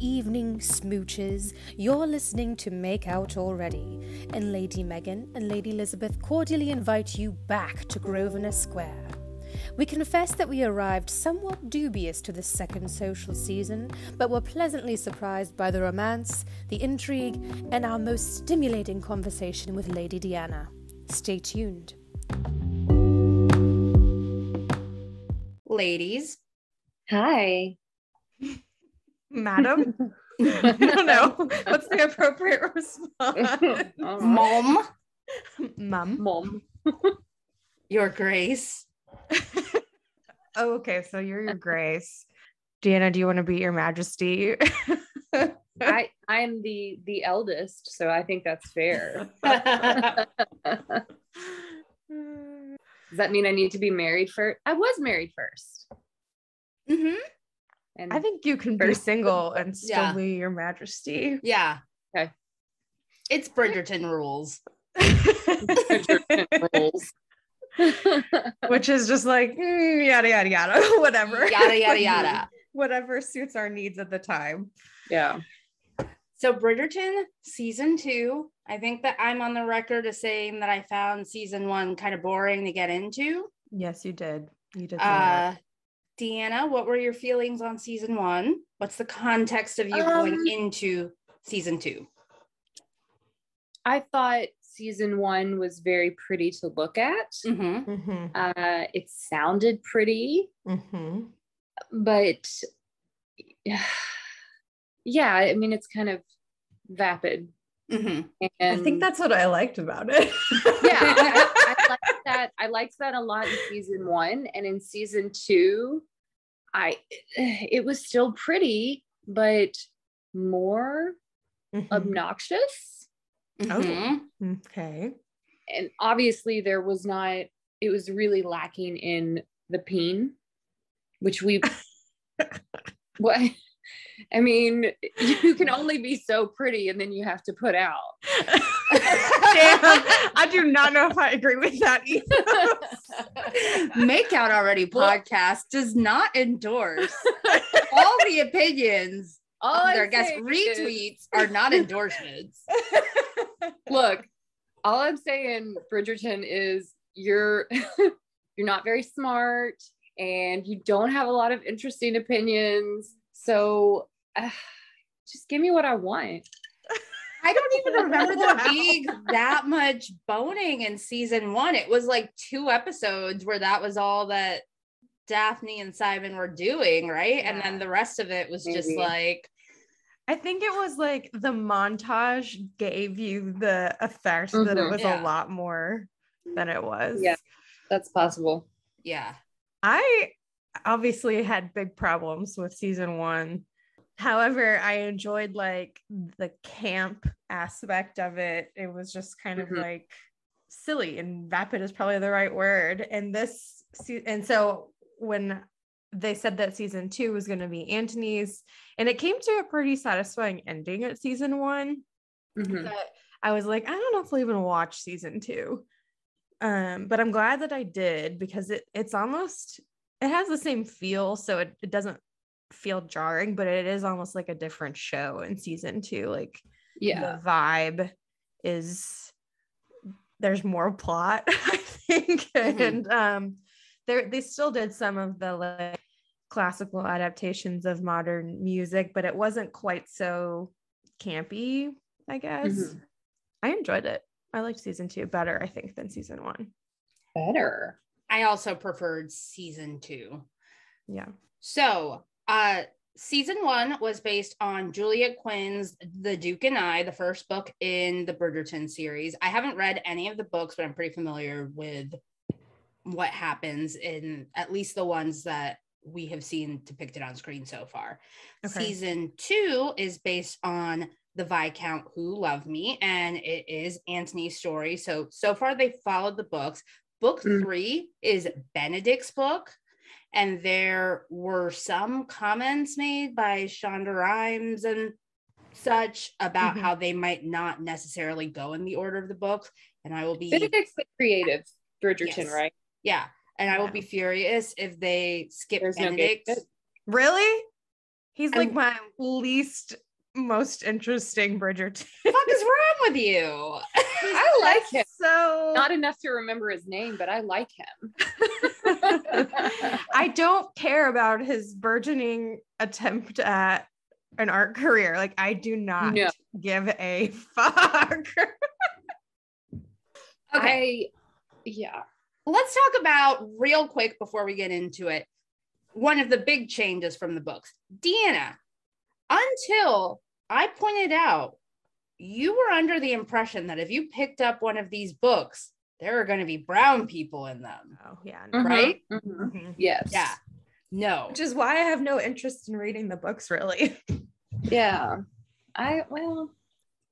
evening, smooches. You're listening to Make Out Already, and Lady Megan and Lady Elizabeth cordially invite you back to Grosvenor Square. We confess that we arrived somewhat dubious to this second social season, but were pleasantly surprised by the romance, the intrigue, and our most stimulating conversation with Lady Diana. Stay tuned. Ladies, Hi. Madam? I don't know. What's the appropriate response? mom, Mum. Mom. your grace. Oh, okay, so you're your grace. Deanna, do you want to be your majesty? I I'm the the eldest, so I think that's fair. Does that mean I need to be married first? I was married first. hmm And I think you can be single and still Yeah. be your majesty. Yeah. Okay. It's Bridgerton rules. rules. Which is just like mm, yada yada yada, whatever. Yada, yada, yada. Whatever suits our needs at the time. yeah. So, Bridgerton season two, I think that I'm on the record as saying that I found season one kind of boring to get into. Yes, you did. You did. say. Uh, Deanna, what were your feelings on season one? What's the context of you Um, going into season two? I thought season one was very pretty to look at. Mm-hmm. Mhm, Uh, it sounded pretty, mhm. but yeah, I mean, it's kind of vapid. Mm-hmm. And I think that's what I liked about it. yeah, I, I liked that. I liked that a lot in season one, and in season two, I it was still pretty, but more Mhm. obnoxious. Mhm. Okay. And obviously, there was not. It was really lacking in the peen, which we. what? I mean, you can only be so pretty, and then you have to put out. Damn, I do not know if I agree with that either. Make Out Already podcast does not endorse all the opinions All of I'm their guest saying is- retweets are not endorsements. look all i'm saying bridgerton is you're you're not very smart and you don't have a lot of interesting opinions so uh, just give me what i want I don't even remember there being that much boning in season one. It was like two episodes where that was all that Daphne and Simon were doing, right? And then the rest of it was just like, I think it was like the montage gave you the effect that it Mhm. was Yeah. a lot more than it was. Yeah. that's possible yeah. I obviously had big problems with season one. However, I enjoyed like the camp aspect of it. It was just kind of Mhm. like silly and vapid is probably the right word. And this, and so when they said that season two was going to be Anthony's, and it came to a pretty satisfying ending at season one Mhm. that I was like, I don't know if I'll even watch season two. Um, but I'm glad that I did because it it's almost it has the same feel, so it, it doesn't feel jarring, but it is almost like a different show in season two. Like yeah the vibe is there's more plot, I think. Mhm. And um they they still did some of the like classical adaptations of modern music, but it wasn't quite so campy, I guess. Mhm. I enjoyed it. I liked season two better, I think, than season one. better I also preferred season two. Yeah. So, uh, season one was based on Julia Quinn's The Duke and I, the first book in the Bridgerton series. I haven't read any of the books, but I'm pretty familiar with what happens in at least the ones that we have seen depicted on screen so far. Okay. Season two is based on the Viscount Who Loved Me, and it is Anthony's story. So, so far they followed the books. Book Mm. three is Benedict's book, and there were some comments made by Shonda Rhimes and such about Mhm. how they might not necessarily go in the order of the book. And I will be benedict's the creative bridgerton Yes. right yeah, and I will be furious if they skip There's Benedict. David. Really? He's And- like my least most interesting Bridgerton. the fuck is wrong with you? I like him. So Not enough to remember his name, but I like him. I don't care about his burgeoning attempt at an art career. Like I do not No. give a fuck. Okay, I, yeah. let's talk about real quick before we get into it. One of the big changes from the books, Deanna. Until I pointed out, you were under the impression that if you picked up one of these books, there are going to be brown people in them, oh yeah. Mhm, right? mhm. Mhm. Yes. Yeah. No. Which is why I have no interest in reading the books really. Yeah. I well,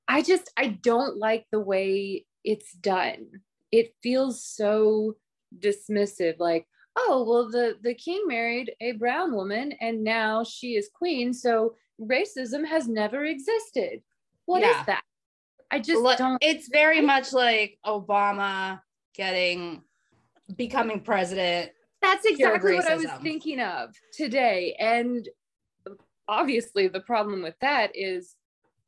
I just I don't like the way it's done. It feels so dismissive like, oh, well the the king married a brown woman and now she is queen, so racism has never existed. What is Yeah. that? I just Look, don't it's very much like Obama getting becoming president. That's exactly what I was thinking of today. And obviously, the problem with that is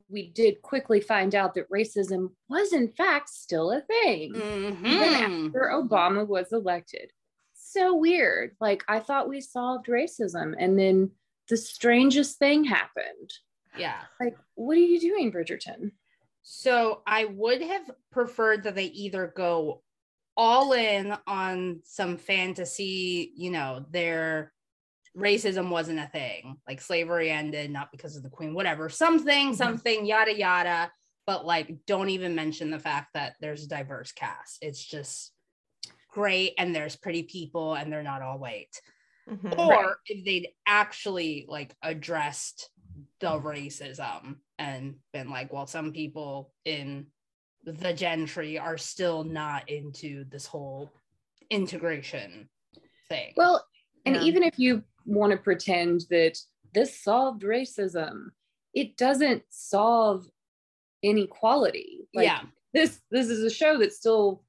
we did quickly find out that racism was, in fact, still a thing even Mhm. after Obama was elected. So weird. Like, I thought we solved racism, and then the strangest thing happened. Yeah. Like, what are you doing, Bridgerton? So I would have preferred that they either go all in on some fantasy, you know, their racism wasn't a thing, like slavery ended not because of the queen, whatever, something, Mhm. something, yada yada. But like, don't even mention the fact that there's a diverse cast. It's just great, and there's pretty people, and they're not all white. Mhm. Or if they'd actually like addressed the racism and been like, well, some people in the gentry are still not into this whole integration thing. Well, and Yeah. even if you want to pretend that this solved racism, it doesn't solve inequality. Like, yeah, this this is a show that's still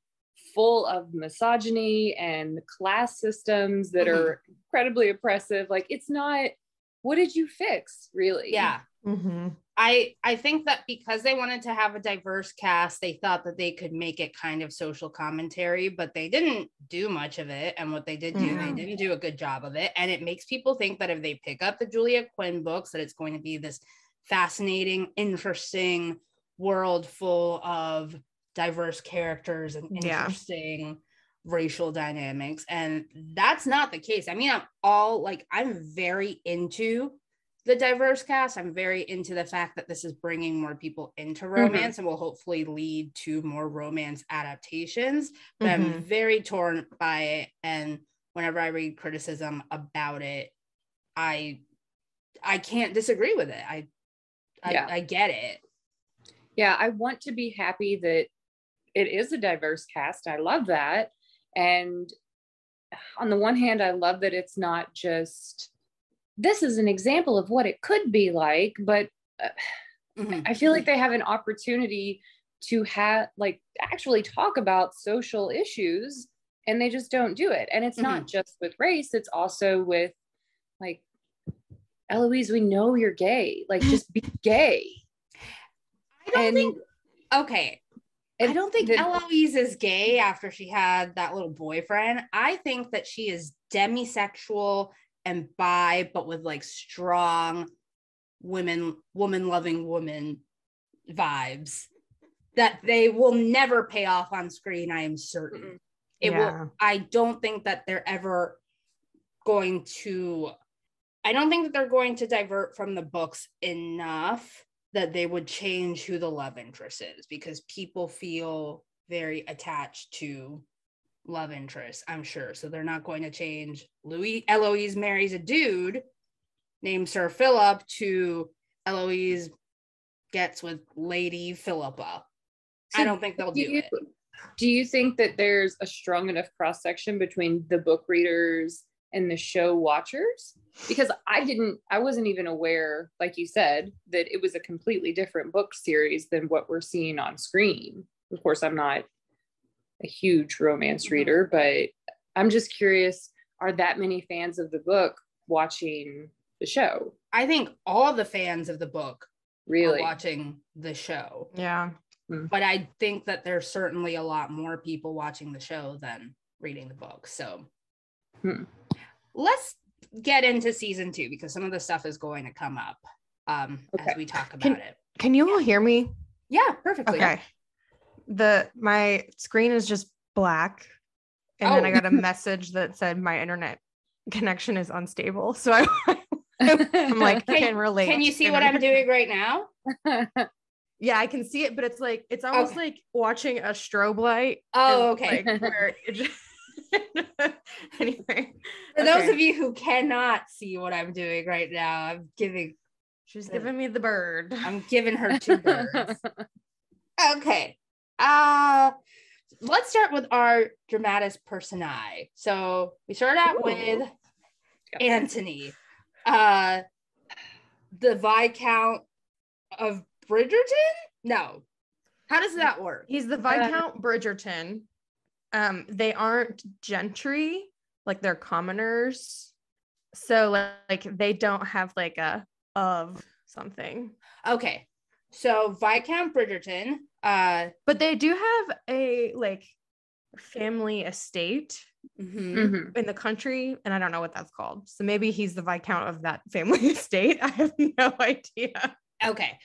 full of misogyny and class systems that are incredibly oppressive. Like it's not what did you fix, really? yeah. Mhm. I I think that because they wanted to have a diverse cast, they thought that they could make it kind of social commentary, but they didn't do much of it. And what they did do, No. they didn't do a good job of it. And it makes people think that if they pick up the Julia Quinn books, that it's going to be this fascinating, interesting world full of diverse characters and Yeah. interesting racial dynamics. And that's not the case. I mean, I'm all like, I'm very into the diverse cast. I'm very into the fact that this is bringing more people into romance and will hopefully lead to more romance adaptations. But I'm Mhm. very torn by it. And whenever I read criticism about it, I I can't disagree with it. I I, Yeah. I get it. yeah, I want to be happy that it is a diverse cast. I love that. And on the one hand, I love that it's not just this is an example of what it could be like, but uh, Mhm. I feel like they have an opportunity to have like actually talk about social issues and they just don't do it. And it's not just with race, it's also with like Eloise, we know you're gay. Like just be gay. I don't And- think okay. I don't think the- Eloise is gay after she had that little boyfriend. I think that she is demisexual and bi, but with like strong women, woman loving woman vibes that they will never pay off on screen. I am certain. It Yeah. will, I don't think that they're ever going to, I don't think that they're going to divert from the books enough that they would change who the love interest is because people feel very attached to love interest, I'm sure. So they're not going to change Louis Eloise marries a dude named Sir Philip to Eloise gets with Lady Philippa. I don't think they'll do you, it. Do you think that there's a strong enough cross section between the book readers and the show watchers? Because I didn't, I wasn't even aware, like you said, that it was a completely different book series than what we're seeing on screen. Of course, I'm not a huge romance Mhm. reader, but I'm just curious are that many fans of the book watching the show. I think all the fans of the book Really. are watching the show. Yeah. But I think that there's certainly a lot more people watching the show than reading the book. So Hmm. Let's get into season two because some of the stuff is going to come up um, Okay. as we talk about Can- it. Can you all hear me? Yeah, perfectly. Okay. The my screen is just black. And then I Oh. got a message that said my internet connection is unstable. So I, I'm like, Can- can relate. Can you see what I'm doing right now? Yeah, I can see it, but it's like it's almost Okay. like watching a strobe light. Oh, and, okay. like, where it just... anyway, For those of you who cannot see what I'm doing right now, I'm giving she's giving me the bird. I'm giving her two birds. Okay. Uh let's start with our dramatis personae. So we start out Ooh. with Anthony, uh the Viscount of Bridgerton? No. How does that work? He's the Viscount Bridgerton. Um, they aren't gentry, like they're commoners. So like, like they don't have like a of something. Okay. So Viscount Bridgerton, uh But they do have a like family estate mhm. Mhm. in the country, and I don't know what that's called. So maybe he's the Viscount of that family estate. I have no idea. Okay.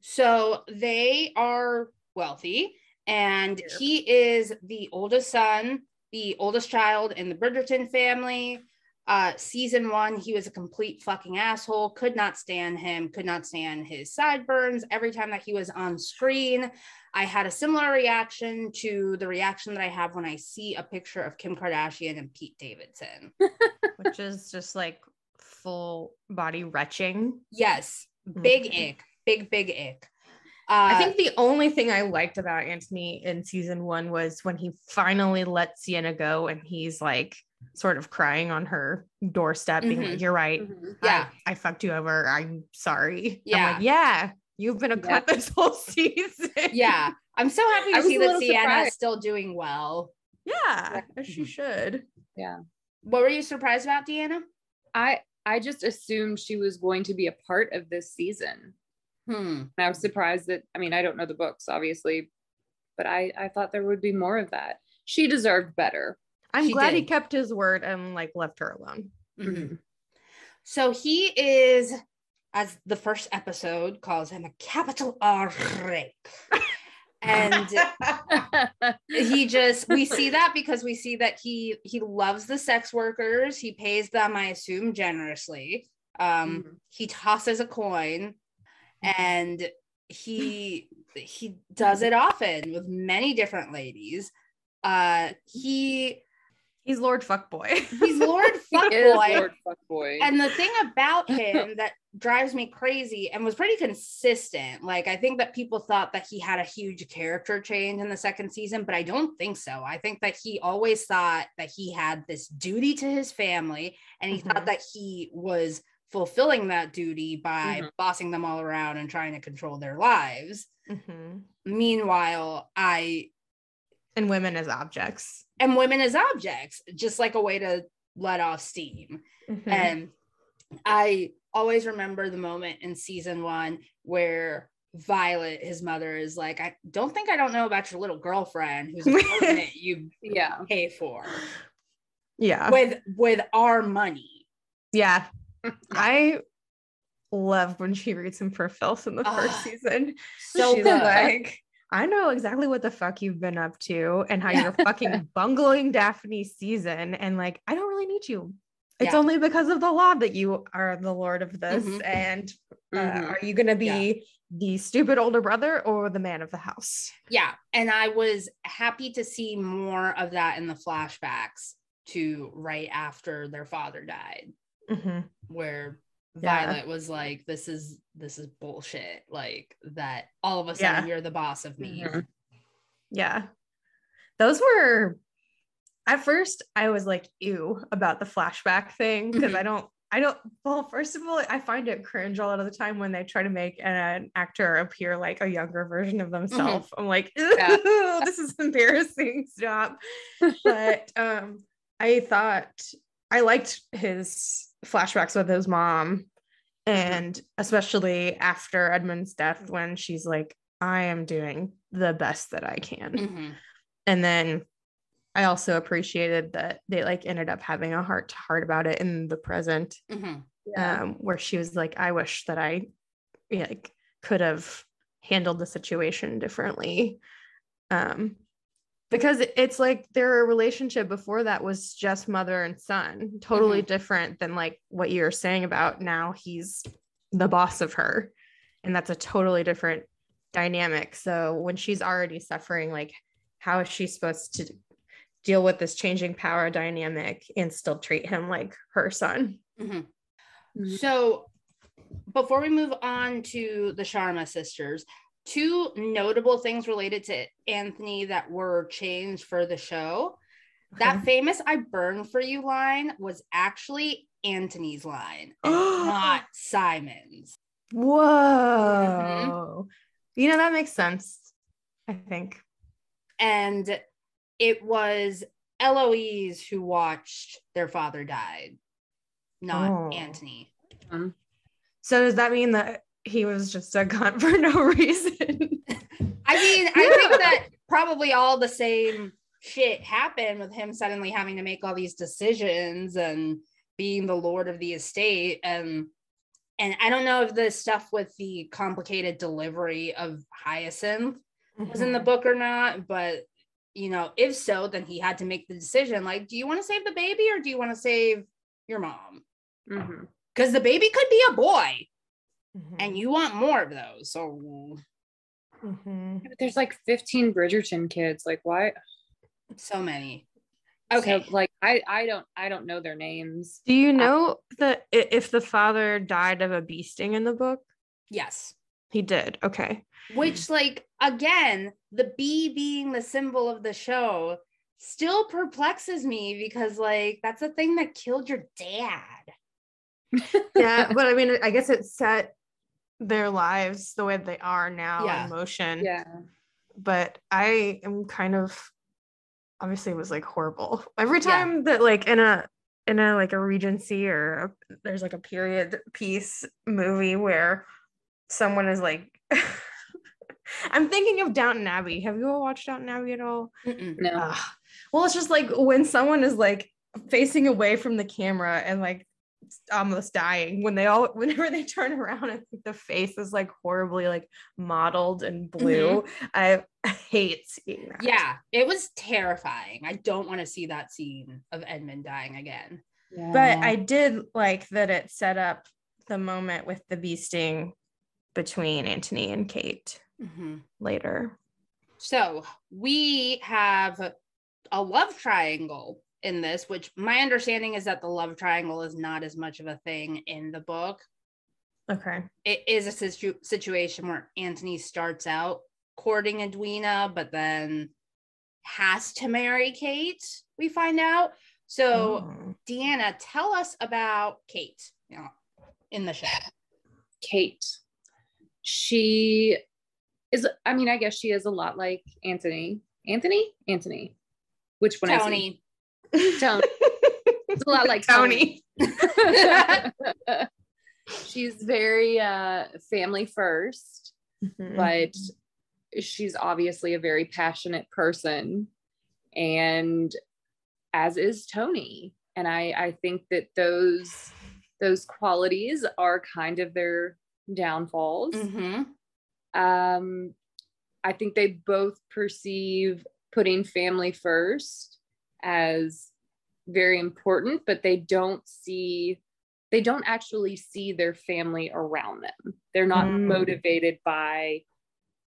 So they are wealthy, and Yeah. he is the oldest son, the oldest child in the Bridgerton family. Uh, season one, he was a complete fucking asshole, could not stand him, could not stand his sideburns. Every time that he was on screen, I had a similar reaction to the reaction that I have when I see a picture of Kim Kardashian and Pete Davidson. Which is just like full body retching. Yes, big Mhm. ick, big, big ick. Uh, I think the only thing I liked about Anthony in season one was when he finally let Siena go and he's like sort of crying on her doorstep, being Mhm. like, You're right. Mhm. Yeah. I, I fucked you over. I'm sorry. Yeah. I'm like, yeah, you've been a Yeah. cunt this whole season. yeah i'm so happy to was see that Siena is still doing well Yeah. as She should. Yeah. what were you surprised about deanna I I just assumed she was going to be a part of this season. Hmm And I was surprised that I mean I don't know the books obviously, but I I thought there would be more of that. She deserved better. I'm She glad he kept his word and like left her alone. Mhm. so he is as the first episode calls him a capital r rake and he just we see that because we see that he he loves the sex workers he pays them i assume generously um Mhm. he tosses a coin and he he does it often with many different ladies uh he He's Lord Fuckboy. he's lord fuckboy Lord Fuckboy. and the thing about him that drives me crazy and was pretty consistent, like I think that people thought that he had a huge character change in the second season, but I don't think so. I think that he always thought that he had this duty to his family and he Mhm. thought that he was fulfilling that duty by Mhm. bossing them all around and trying to control their lives. Mhm. Meanwhile, I And women as objects. and women as objects, just like a way to let off steam. Mhm. And I always remember the moment in season one where Violet, his mother, is like, I don't think I don't know about your little girlfriend who's you yeah. pay for yeah. with with our money. Yeah. I love when she reads him for filth in the first Ah, season. So She's good. like, I know exactly what the fuck you've been up to and how you're fucking bungling Daphne's season. And like, I don't really need you. It's Yeah. only because of the law that you are the lord of this. Mhm. And uh, Mhm. are you going to be Yeah. the stupid older brother or the man of the house? yeah, and I was happy to see more of that in the flashbacks to right after their father died, Mhm. where Yeah. Violet was like, "This is this is bullshit." Like that, all of a Yeah. sudden you're the boss of me. Mhm. Yeah. Those were at first I was like ew about the flashback thing because Mhm. I don't I don't well first of all I find it cringe a lot of the time when they try to make an actor appear like a younger version of themselves. I'm like Yeah. this is embarrassing stop. But um I thought I liked his flashbacks with his mom And especially after Edmund's death, when she's like, I am doing the best that I can. Mhm. And then I also appreciated that they like ended up having a heart to heart about it in the present, Mhm. um, where she was like, I wish that I like could have handled the situation differently. Um, because it's like their relationship before that was just mother and son, totally different than like what you're saying about now he's the boss of her. And that's a totally different dynamic. So when she's already suffering, like, how is she supposed to deal with this changing power dynamic and still treat him like her son? Mhm. Mhm. So, before we move on to the Sharma sisters, two notable things related to Anthony that were changed for the show. That famous I burn for you line was actually Anthony's line, not Simon's. Whoa. You know, that makes sense, I think. And it was Eloise who watched their father died, not Oh. Anthony. So does that mean that he was just a cunt for no reason? I mean, I think that probably all the same shit happened with him suddenly having to make all these decisions and being the lord of the estate. And and I don't know if the stuff with the complicated delivery of Hyacinth was in the mm-hmm. book or not, but you know, if so, then he had to make the decision like, do you want to save the baby or do you want to save your mom? Mm-hmm. Because the baby could be a boy Mhm. and you want more of those. So Mhm. There's like 15 Bridgerton kids. Like, why? so many. So, Okay. like, I I don't I don't know their names. Do you know that i- if the father died of a bee sting in the book? yes. He did. Okay. which like again the bee being the symbol of the show still perplexes me because like that's the thing that killed your dad Yeah, but I mean, I guess it set their lives the way they are now Yeah. in motion. Yeah. But I am kind of obviously it was like horrible. Every Yeah. time that like in a in a like a regency or a, there's like a period piece movie where someone is like I'm thinking of Downton Abbey. Have you all watched Downton Abbey at all? Mm-mm. No. Well, it's just like when someone is like facing away from the camera and like almost dying when they all whenever they turn around and the face is like horribly like mottled and blue. Mm-hmm. I, I hate seeing that. Yeah it was terrifying. I don't want to see that scene of edmund dying again. Yeah. but i did like that it set up the moment with the bee sting between anthony and kate mm-hmm. later. So we have a love triangle in this which my understanding is that the love triangle is not as much of a thing in the book okay it is a situ- situation where Anthony starts out courting Edwina, but then has to marry Kate. We find out. So, Oh. Deanna, tell us about Kate. You know, in the show. Kate. She is, I mean, I guess she is a lot like Anthony. Anthony? Anthony. Which one Tony. Tony. It's a lot like tony She's very uh, family first, Mhm. but she's obviously a very passionate person. And as is Tony. And I, I think that those those qualities are kind of their downfalls. Mhm. um, I think they both perceive putting family first as very important, but they don't see, they don't actually see their family around them. They're not Mm. motivated by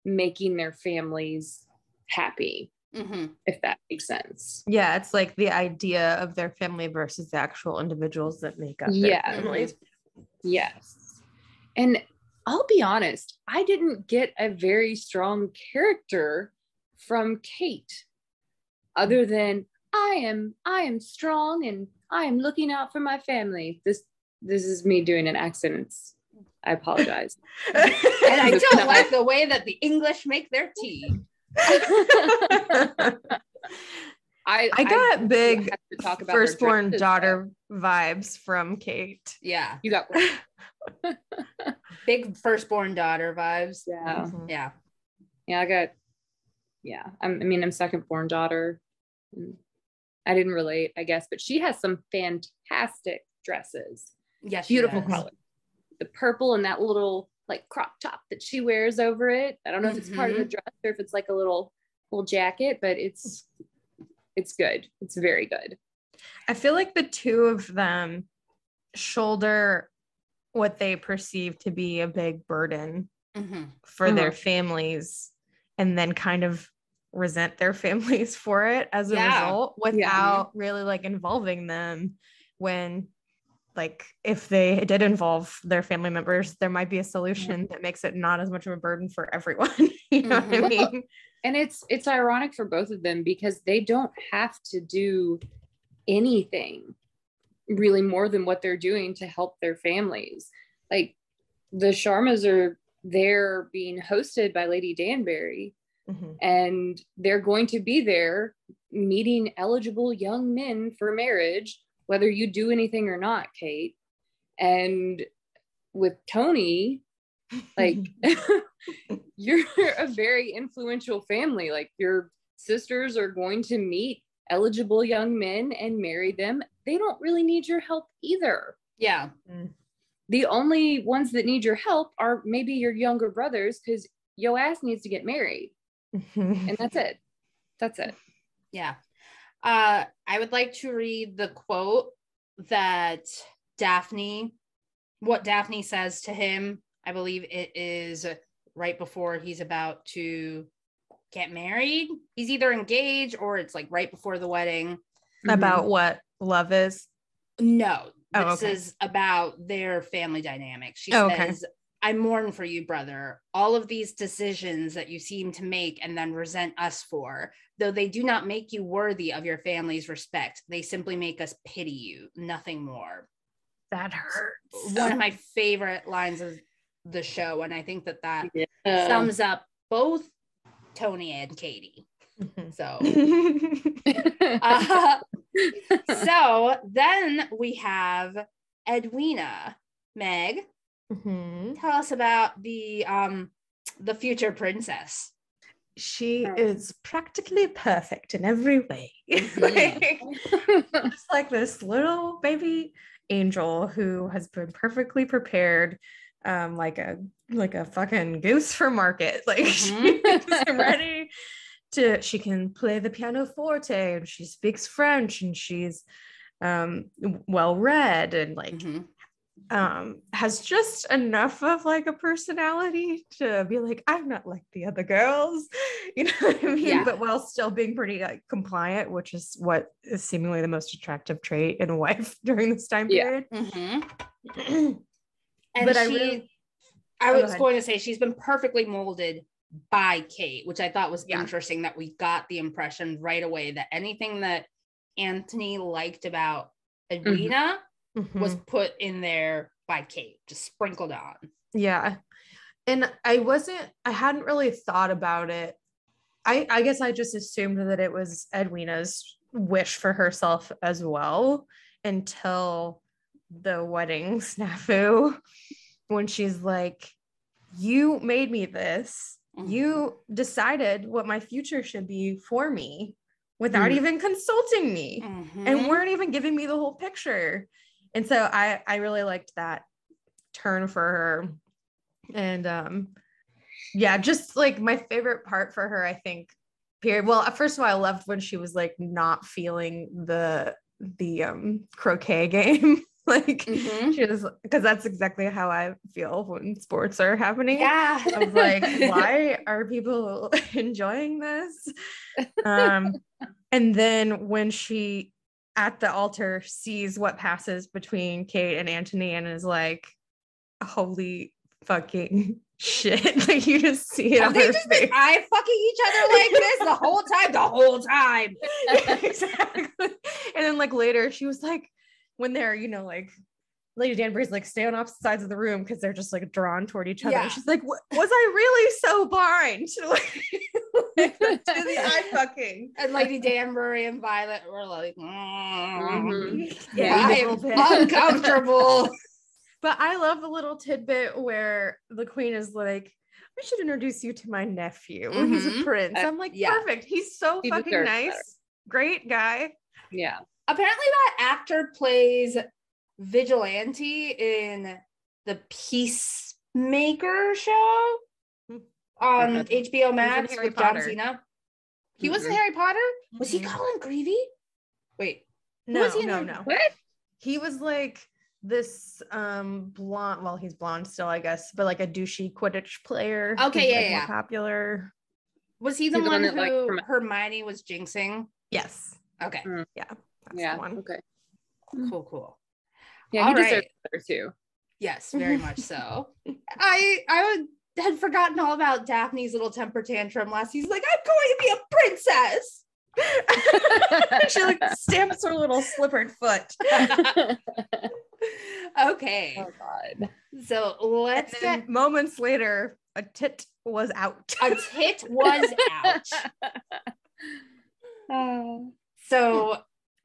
making their families happy, Mhm. if that makes sense. yeah it's like the idea of their family versus the actual individuals that make up their Yeah. families Yes. And I'll be honest, I didn't get a very strong character from Kate other than I am I am strong and I am looking out for my family. This this is me doing an accent. I apologize. And I don't like the way that the English make their tea. I I got do big to talk about firstborn dresses, daughter vibes from Kate. Yeah. You got Big firstborn daughter vibes. yeah, Mhm. Yeah. yeah. I got yeah. I'm, I mean, I'm second born daughter. I didn't relate, I guess, but she has some fantastic dresses. Yes. Beautiful color. The purple and that little like crop top that she wears over it. I don't know if it's part of the Mm-hmm. dress or if it's like a little little jacket, but it's it's good. It's very good. I feel like the two of them shoulder what they perceive to be a big burden Mhm. for their Uh-huh. families and then kind of resent their families for it as a Yeah. result without really like involving them when like if they did involve their family members there might be a solution that makes it not as much of a burden for everyone. You know what i Mhm. mean? And it's it's ironic for both of them because they don't have to do anything really more than what they're doing to help their families. Like the sharmas are there being hosted by lady danbury Mhm. and they're going to be there meeting eligible young men for marriage whether you do anything or not kate. And with tony like you're a very influential family. Like your sisters are going to meet eligible young men and marry them. They don't really need your help either. Yeah. the only ones that need your help are maybe your younger brothers because yo ass needs to get married and that's it that's it Yeah. Uh, I would like to read the quote that Daphne, what Daphne says to him. I believe it is right before he's about to get married. He's either engaged or it's like right before the wedding. about what love is No, Oh, this okay. is about their family dynamic. She Oh, okay. Says, I mourn for you, brother. All of these decisions that you seem to make and then resent us for, though they do not make you worthy of your family's respect, they simply make us pity you, nothing more. that hurts One of my favorite lines of the show. And I think that that Yeah. sums up both Tony and Katie. So, uh, so then we have Edwina. Meg, Mhm. tell us about the um the future princess. she Oh. is practically perfect in every way. Mhm. Like, just like this little baby angel who has been perfectly prepared, um, like a like a fucking goose for market. Like Mhm. she's ready to. She can play the pianoforte and she speaks French and she's um well read and like Mhm. Um has just enough of like a personality to be like i'm not like the other girls you know what i mean Yeah. but while still being pretty like compliant which is what is seemingly the most attractive trait in a wife during this time Yeah. period Mhm. And But I she, really- I Oh, was going to say she's been perfectly molded by Kate, which I thought was Yeah. interesting that we got the impression right away that anything that Anthony liked about Edwina was Mhm. put in there by Kate, just sprinkled on. yeah and i wasn't i hadn't really thought about it i i guess i just assumed that it was edwina's wish for herself as well until the wedding snafu when she's like you made me this Mhm. you decided what my future should be for me without Mhm. even consulting me Mhm. and weren't even giving me the whole picture. And so I I really liked that turn for her. And um yeah, just like my favorite part for her, I think, period. Well, first of all, I loved when she was like not feeling the the um croquet game. like Mhm. she was because that's exactly how I feel when sports are happening. yeah. I was like, why are people enjoying this? Um, and then when she at the altar sees what passes between Kate and Anthony and is like, holy fucking shit. like you just see it they just face. been eye fucking each other like this the whole time? The whole time. exactly. And then like later she was like, when they're, you know, like Lady Danbury's like stay on opposite sides of the room because they're just like drawn toward each other. Yeah. She's like, was I really so blind? Like, to the eye fucking. And Lady Danbury and Violet were like, mm, Mhm. Yeah, I a little am bit. uncomfortable. But I love the little tidbit where the queen is like, I should introduce you to my nephew. He's a Mhm. prince. Uh, I'm like, yeah. perfect. He's so He fucking nice. better. Great guy. Yeah. Apparently, that actor plays Vigilante in the Peacemaker show Hmm. on Okay. HBO Max Harry with John Cena. He was in Mhm. Harry Potter. Was he Mhm. Colin Creevey? Wait, No, was he no, Harry no. What? He was like this um blonde, well, he's blonde still, I guess, but like a douchey Quidditch player. Okay, who's, yeah, like, more yeah. popular. was he the, He the one, one that, like, who from- Hermione was jinxing? Yes. Okay, That's Yeah. the one. Okay. cool, cool. Yeah, he All deserves better too. Yes, very much so. I I had forgotten all about Daphne's little temper tantrum last. He's like, I'm going to be a princess. she like stamps her little slippered foot. Okay, oh God. so let's then get moments later, a tit was out. a tit was out. Oh. So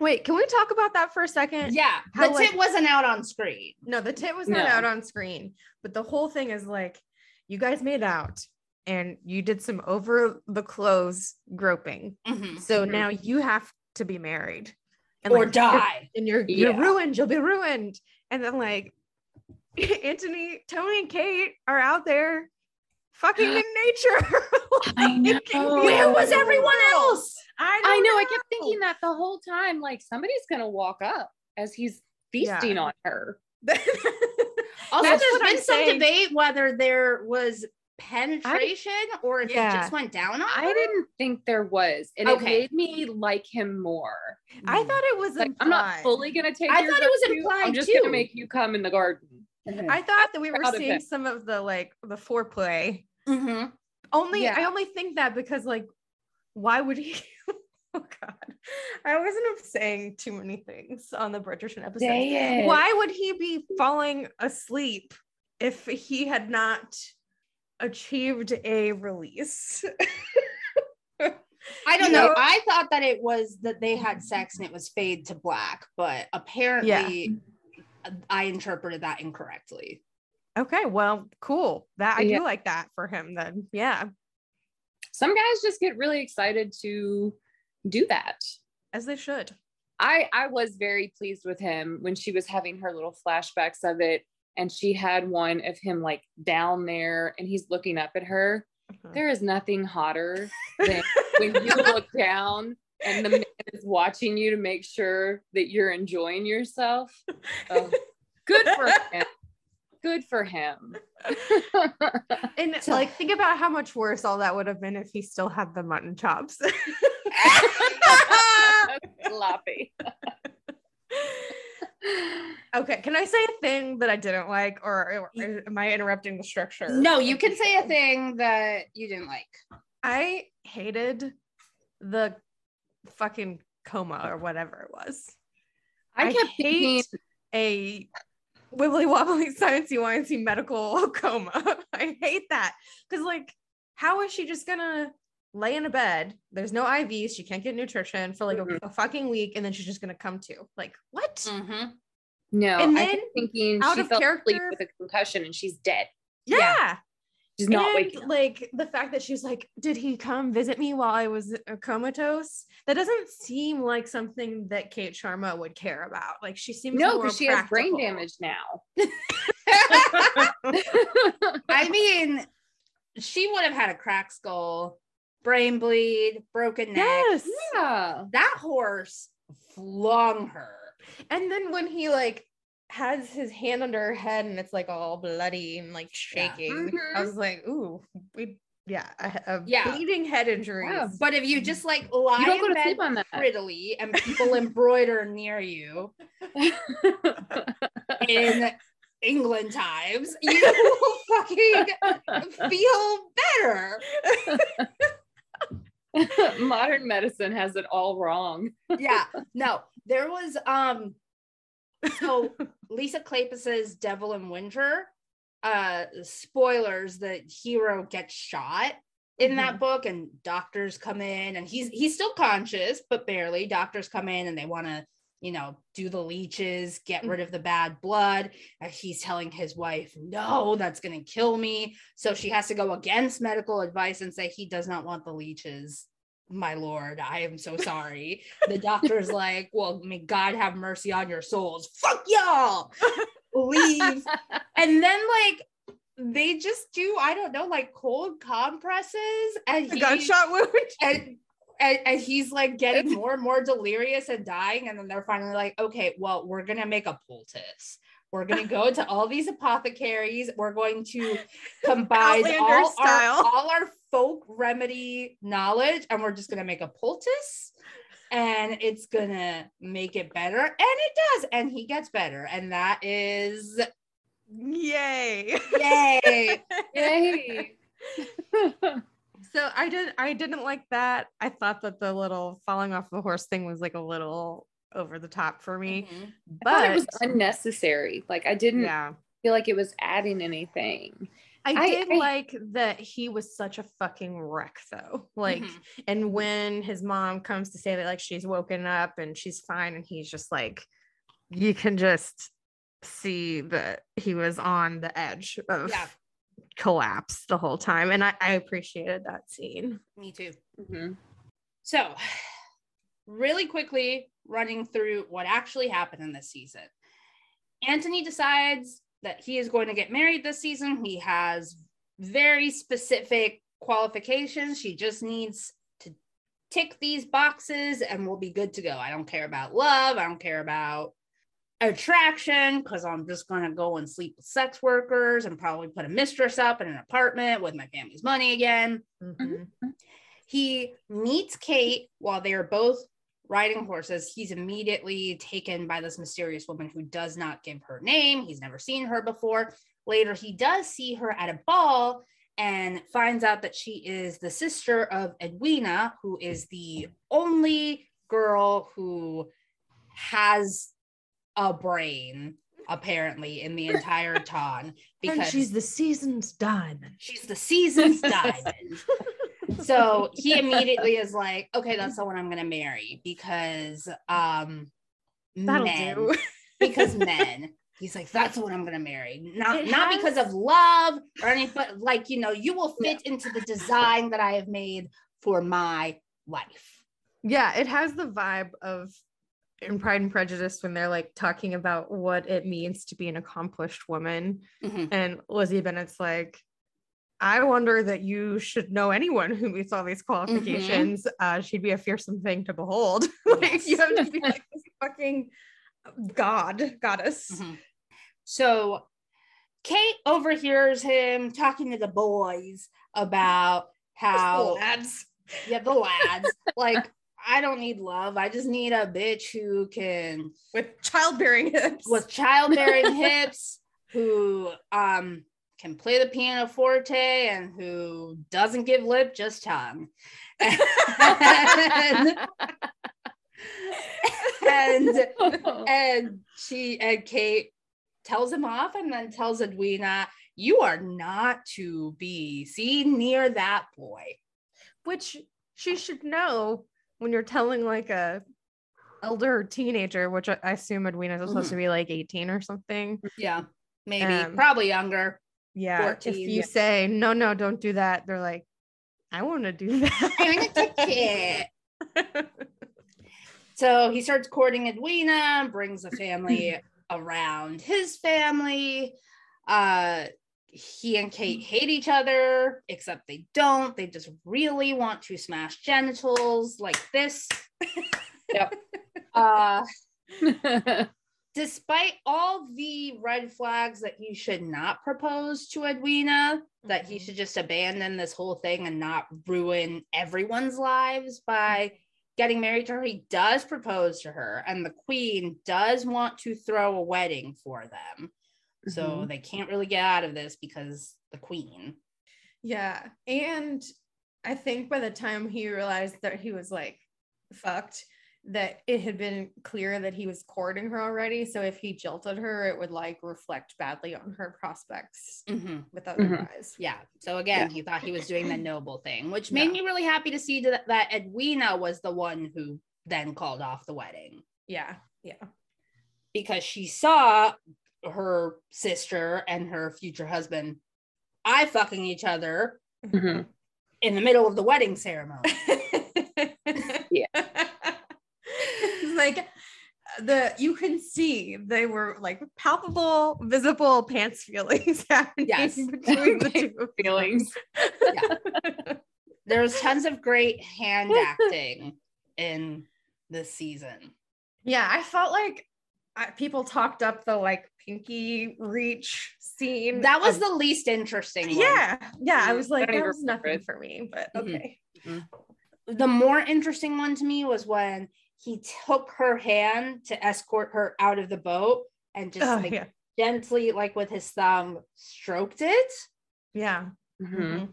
Wait, can we talk about that for a second? yeah, How, the like- tit wasn't out on screen. No, the tit was not No. out on screen, but the whole thing is like you guys made out and you did some over the clothes groping. Mhm. So Mhm. now you have to be married. And Or like, you're- die. And you're you're ruined, you'll be ruined. And then like Anthony, Tony, and Kate are out there fucking in nature. I know. Where was everyone else? I, I don't know. I kept thinking that the whole time. Like somebody's gonna walk up as he's feasting on her. Also, That's there's what been I'm some saying. debate whether there was penetration or if Yeah. it just went down on I her. didn't think there was, and Okay. it made me like him more. I thought it was Like I'm not fully gonna take. I your thought it was rescue, implied, I'm just too. gonna make you come in the garden. I thought that we were Proud of seeing some of the like the foreplay. Mhm. Only I only think that because like why would he Oh god. I wasn't saying too many things on the Bridgerton episode. Say it. Why would he be falling asleep if he had not achieved a release? I don't You know. know- I thought that it was that they had sex and it was fade to black, but apparently I interpreted that incorrectly. Okay, well, cool. That I Yeah. do like that for him then. Yeah, Some guys just get really excited to do that. as they should. I I was very pleased with him when she was having her little flashbacks of it, and she had one of him like down there, and he's looking up at her. Mhm. There is nothing hotter than when you look down and the man is watching you to make sure that you're enjoying yourself. Oh, good for him. Good for him. And So- like, think about how much worse all that would have been if he still had the mutton chops. Sloppy. okay, can I say a thing that I didn't like, or, or am I interrupting the structure? no, you can say a thing that you didn't like. I hated the fucking coma or whatever it was. I I kept thinking, hate a wibbly wobbly sciencey wincy medical coma. I hate that because like, how is she just gonna lay in a bed? There's no IVs. She can't get nutrition for like a, Mhm. a fucking week, and then she's just gonna come to. Like, what? Mhm. no, And I then, kept thinking out she of fell character- with a concussion and she's dead. Yeah. Yeah. She's not and waking up. like the fact that she's like, did he come visit me while I was comatose? That doesn't seem like something that Kate Sharma would care about. Like she seems No, because she has brain damage now. I mean, she would have had a cracked skull, brain bleed, broken neck. Yes. yeah. That horse flung her. And then when he like has his hand under her head and it's like all bloody and like Yeah. shaking, I was like, ooh, we yeah, a, a Yeah. bleeding head injury. Yeah. But if you just like lie You don't go to bed sleep on that. prettily and people embroider near you in England times, you will fucking feel better. Modern medicine has it all wrong. Yeah. No, there was um So Lisa Kleypas's Devil in Winter, uh spoilers, the hero gets shot in that book and doctors come in and he's he's still conscious but barely. Doctors come in and they want to you know do the leeches get rid of the bad blood. And he's telling his wife no that's going to kill me. So she has to go against medical advice and say he does not want the leeches my lord i am so sorry. The doctor's like well may god have mercy on your souls. Fuck y'all! Leave. And then like they just do i don't know like cold compresses and he, gunshot wound. and, and and he's like getting more and more delirious and dying and then they're finally like okay well we're gonna make a poultice. We're gonna go to all these apothecaries. We're going to combine all our, all our folk remedy knowledge and we're just gonna make a poultice and it's gonna make it better and it does and he gets better and that is Yay. yay Yay. So I didn't I didn't like that. I thought that the little falling off the horse thing was like a little over the top for me. Mhm. I thought But it was unnecessary. Like I didn't yeah. feel like it was adding anything. I, I- did I- like that he was such a fucking wreck though. Like Mhm. and when his mom comes to say that like she's woken up and she's fine and he's just like you can just see that he was on the edge of Yeah. collapse the whole time and I, I appreciated that scene. me too Mhm. So, really quickly running through what actually happened in this season. Anthony decides that he is going to get married this season. He has very specific qualifications. She just needs to tick these boxes and we'll be good to go. I don't care about love. I don't care about attraction because I'm just going to go and sleep with sex workers and probably put a mistress up in an apartment with my family's money again Mhm. he meets Kate while they are both riding horses. He's immediately taken by this mysterious woman who does not give her name. He's never seen her before. Later, he does see her at a ball and finds out that she is the sister of Edwina, who is the only girl who has a brain, apparently, in the entire town. And she's the season's diamond. She's the season's diamond. so he immediately is like, okay, that's the one I'm gonna marry because um That'll men, do. because men. He's like, that's the one I'm gonna marry. Not It not has- because of love or anything, but like, you know, you will fit into the design that I have made for my life. Yeah, it has the vibe of in Pride and Prejudice when they're like talking about what it means to be an accomplished woman. Mhm. And Lizzie Bennet's like, I wonder that you should know anyone who meets all these qualifications. Uh, she'd be a fearsome thing to behold. like you have to be like this fucking god, goddess. Mhm. So Kate overhears him talking to the boys about how lads. yeah, the lads. like, I don't need love. I just need a bitch who can With childbearing hips. with childbearing hips, who um can play the pianoforte and who doesn't give lip, just tongue. and, and and she and Kate tells him off and then tells Edwina, you are not to be seen near that boy. which she should know when you're telling like a elder teenager, which I assume Edwina is supposed to be like 18 or something. Yeah, maybe, Um, probably younger. Yeah. 14, if you yeah. say no, no, don't do that, they're like, I want to do that. I'm gonna touch it. So he starts courting Edwina, brings the family around his family. Uh he and Kate hate each other, except they don't. They just really want to smash genitals like this. Yep. Uh despite all the red flags that he should not propose to Edwina, that he Mhm. should just abandon this whole thing and not ruin everyone's lives by getting married to her, he does propose to her, and the queen does want to throw a wedding for them. So Mhm. they can't really get out of this because the queen. Yeah. And I think by the time he realized that he was like fucked, that it had been clear that he was courting her already. So if he jilted her, it would like reflect badly on her prospects Mhm. with other Mhm. guys. Yeah. So again, he thought he was doing the noble thing, which made me really happy to see that, that Edwina was the one who then called off the wedding Yeah. Yeah. because she saw her sister and her future husband eye fucking each other Mhm. in the middle of the wedding ceremony. Yeah. Like the you can see they were like palpable, visible pants feelings happening Yes. between the two. Feelings. There's tons of great hand acting in this season. Yeah, I felt like uh, people talked up the like pinky reach scene. That was of- the least interesting one. yeah, yeah. I was like, that was nothing it. for me, but Mhm. okay. The more interesting one to me was when he took her hand to escort her out of the boat and just Oh, like yeah, gently, like with his thumb, stroked it. yeah. Mhm. Mhm.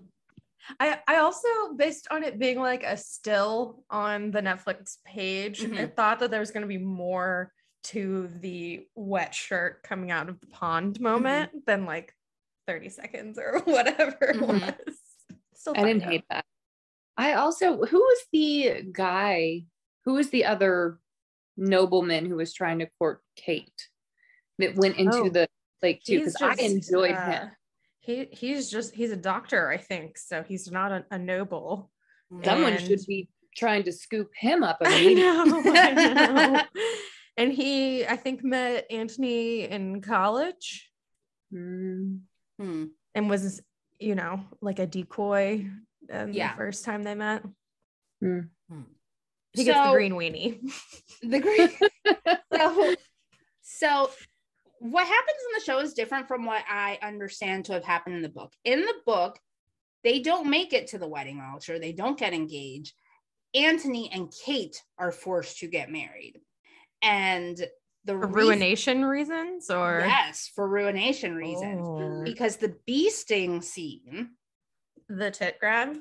I I also based on it being like a still on the Netflix page, I Mhm. thought that there was going to be more to the wet shirt coming out of the pond moment than like 30 seconds or whatever it Mhm. was. Still I didn't fine, hate that. I also, who was the guy? Who was the other nobleman who was trying to court Kate that went into Oh, the lake too? Because I enjoyed uh, him. He he's just he's a doctor, I think. So he's not a, a noble. Someone and- should be trying to scoop him up I immediately. know, I know. and he, I think, met Anthony in college Mm. Hmm. and was, you know, like a decoy. um, Yeah. the first time they met, Mm. He gets the So- green weenie. the green so so what happens in the show is different from what i understand to have happened in the book. In the book they don't make it to the wedding altar. They don't get engaged. Anthony and kate are forced to get married. And the For reason- ruination reasons, or? Yes for ruination reasons. Oh. because the bee sting scene the tit grab.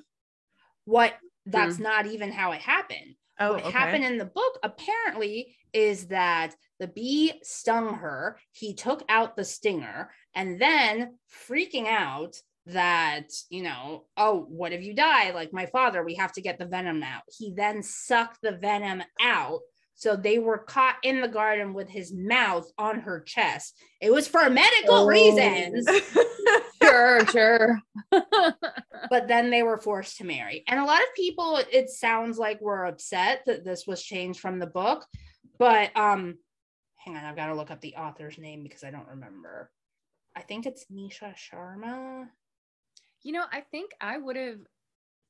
what that's hmm. not even how it happened Oh, what okay. happened in the book apparently is that the bee stung her. He took out the stinger and then freaking out that, you know, oh, what if you die? Like my father, we have to get the venom out. He then sucked the venom out. So they were caught in the garden with his mouth on her chest. It was for medical Oh. reasons, sure, sure. but then they were forced to marry. And a lot of people, it sounds like were upset that this was changed from the book. But um, hang on, I've got to look up the author's name because I don't remember. I think it's Nisha Sharma. You know, I think I would have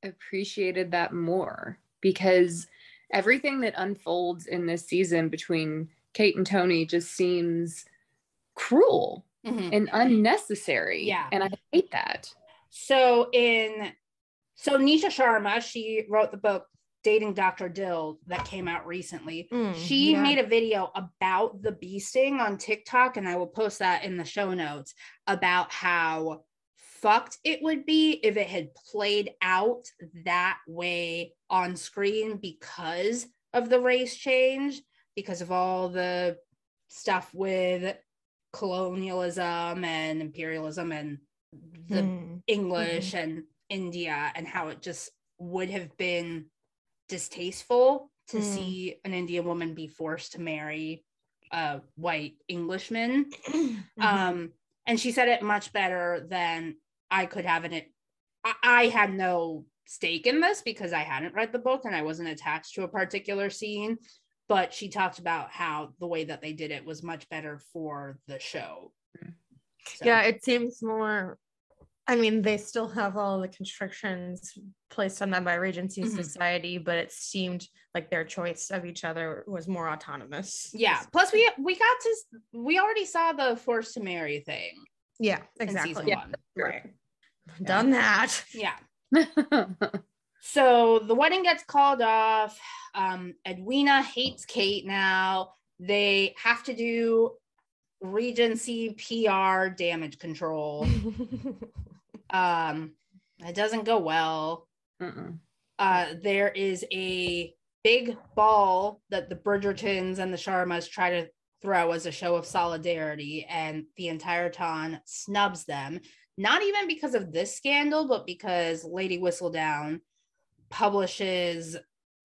appreciated that more because everything that unfolds in this season between Kate and Tony just seems cruel and unnecessary. Yeah. And I hate that. So in so Nisha Sharma, she wrote the book Dating Dr. Dil that came out recently. Mm, she yeah. made a video about the bee sting on TikTok, and I will post that in the show notes about how fucked it would be if it had played out that way on screen because of the race change, because of all the stuff with colonialism and imperialism and the Mm. English and India and how it just would have been distasteful to Mm. see an Indian woman be forced to marry a white Englishman. Mhm. Um, and she said it much better than I could have in it. I, I had no stake in this because I hadn't read the book and I wasn't attached to a particular scene. But she talked about how the way that they did it was much better for the show. So- Yeah, it seems more. I mean, they still have all the constrictions placed on them by Regency Mhm. Society, but it seemed like their choice of each other was more autonomous. yeah plus we we got to we already saw the forced to marry thing Yeah, exactly. Yeah. one Right. Done that. yeah so the wedding gets called off. Um edwina hates kate now. They have to do regency pr damage control. Um it doesn't go well. Uh there is a big ball that the Bridgertons and the Sharmas try to throw as a show of solidarity, and the entire town snubs them. Not even because of this scandal, but because Lady Whistledown publishes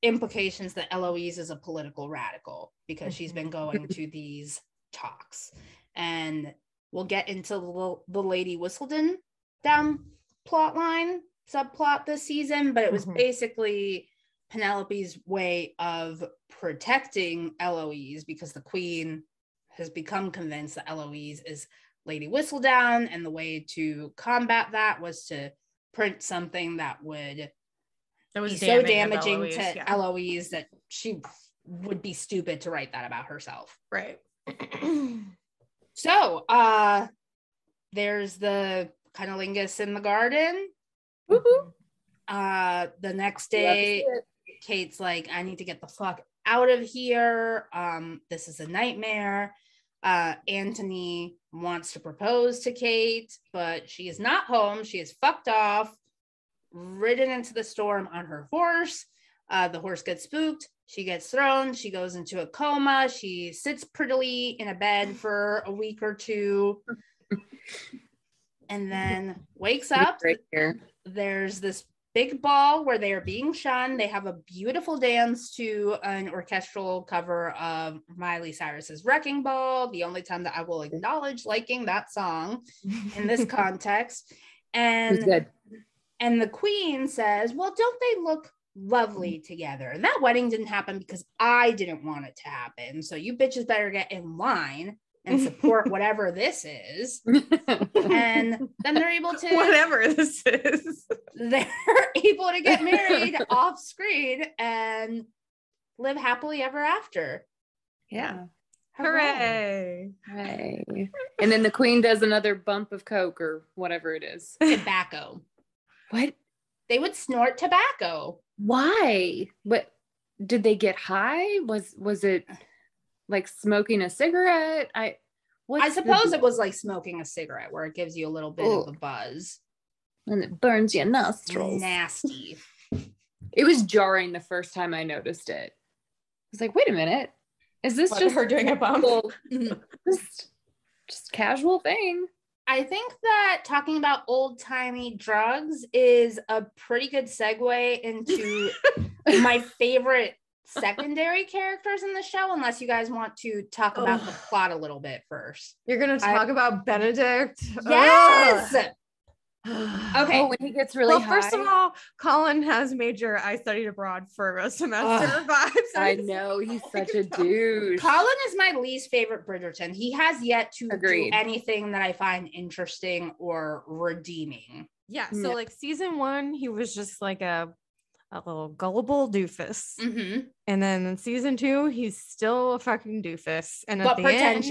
implications that Eloise is a political radical because she's been going to these talks. And we'll get into the, the Lady Whistledown down plot line subplot this season, but it was Mhm. basically Penelope's way of protecting Eloise because the queen has become convinced that Eloise is Lady Whistledown, and the way to combat that was to print something that would That be was so damning of damaging Eloise, to yeah. Eloise that she would be stupid to write that about herself. Right. So, uh, there's the cunnilingus in the garden. Woohoo. Uh, the next day. Kate's like, I need to get the fuck out of here. Um, this is a nightmare. Uh, Anthony wants to propose to Kate, but she is not home. She is fucked off, ridden into the storm on her horse. Uh, the horse gets spooked. She gets thrown. She goes into a coma. She sits prettily in a bed for a week or two. And then wakes up right here. there's this big ball where they are being shunned. They have a beautiful dance to an orchestral cover of Miley Cyrus's Wrecking Ball, the only time that I will acknowledge liking that song in this context. And. And the queen says, "Well, don't they look lovely mm. together?" And that wedding didn't happen because I didn't want it to happen. So you bitches better get in line and support whatever this is. And then they're able to Whatever this is. they're able to get married off screen and live happily ever after. yeah. Hooray. Hooray. And then the queen does another bump of coke or whatever it is. Tobacco. What? They would snort tobacco. Why? What did they get high? Was was it like smoking a cigarette? I what I suppose it was like smoking a cigarette where it gives you a little bit of a buzz. and it burns your nostrils. Nasty. It was jarring the first time I noticed it. I was like, wait a minute. Is this What, just her doing a bump? just, just casual thing? I think that talking about old timey drugs is a pretty good segue into my favorite secondary characters in the show, unless you guys want to talk about the plot a little bit first. You're gonna I- talk about Benedict? Yes. Okay. Oh, when he gets really well, first of all, Colin has major I studied abroad for a semester Ugh, vibes. I know he's Oh such a God. douche. Colin is my least favorite Bridgerton. He has yet to Agreed. do anything that I find interesting or redeeming. Yeah. So No. like season one, he was just like a a little gullible doofus. Mm-hmm. And then in season two, he's still a fucking doofus. And at But the end,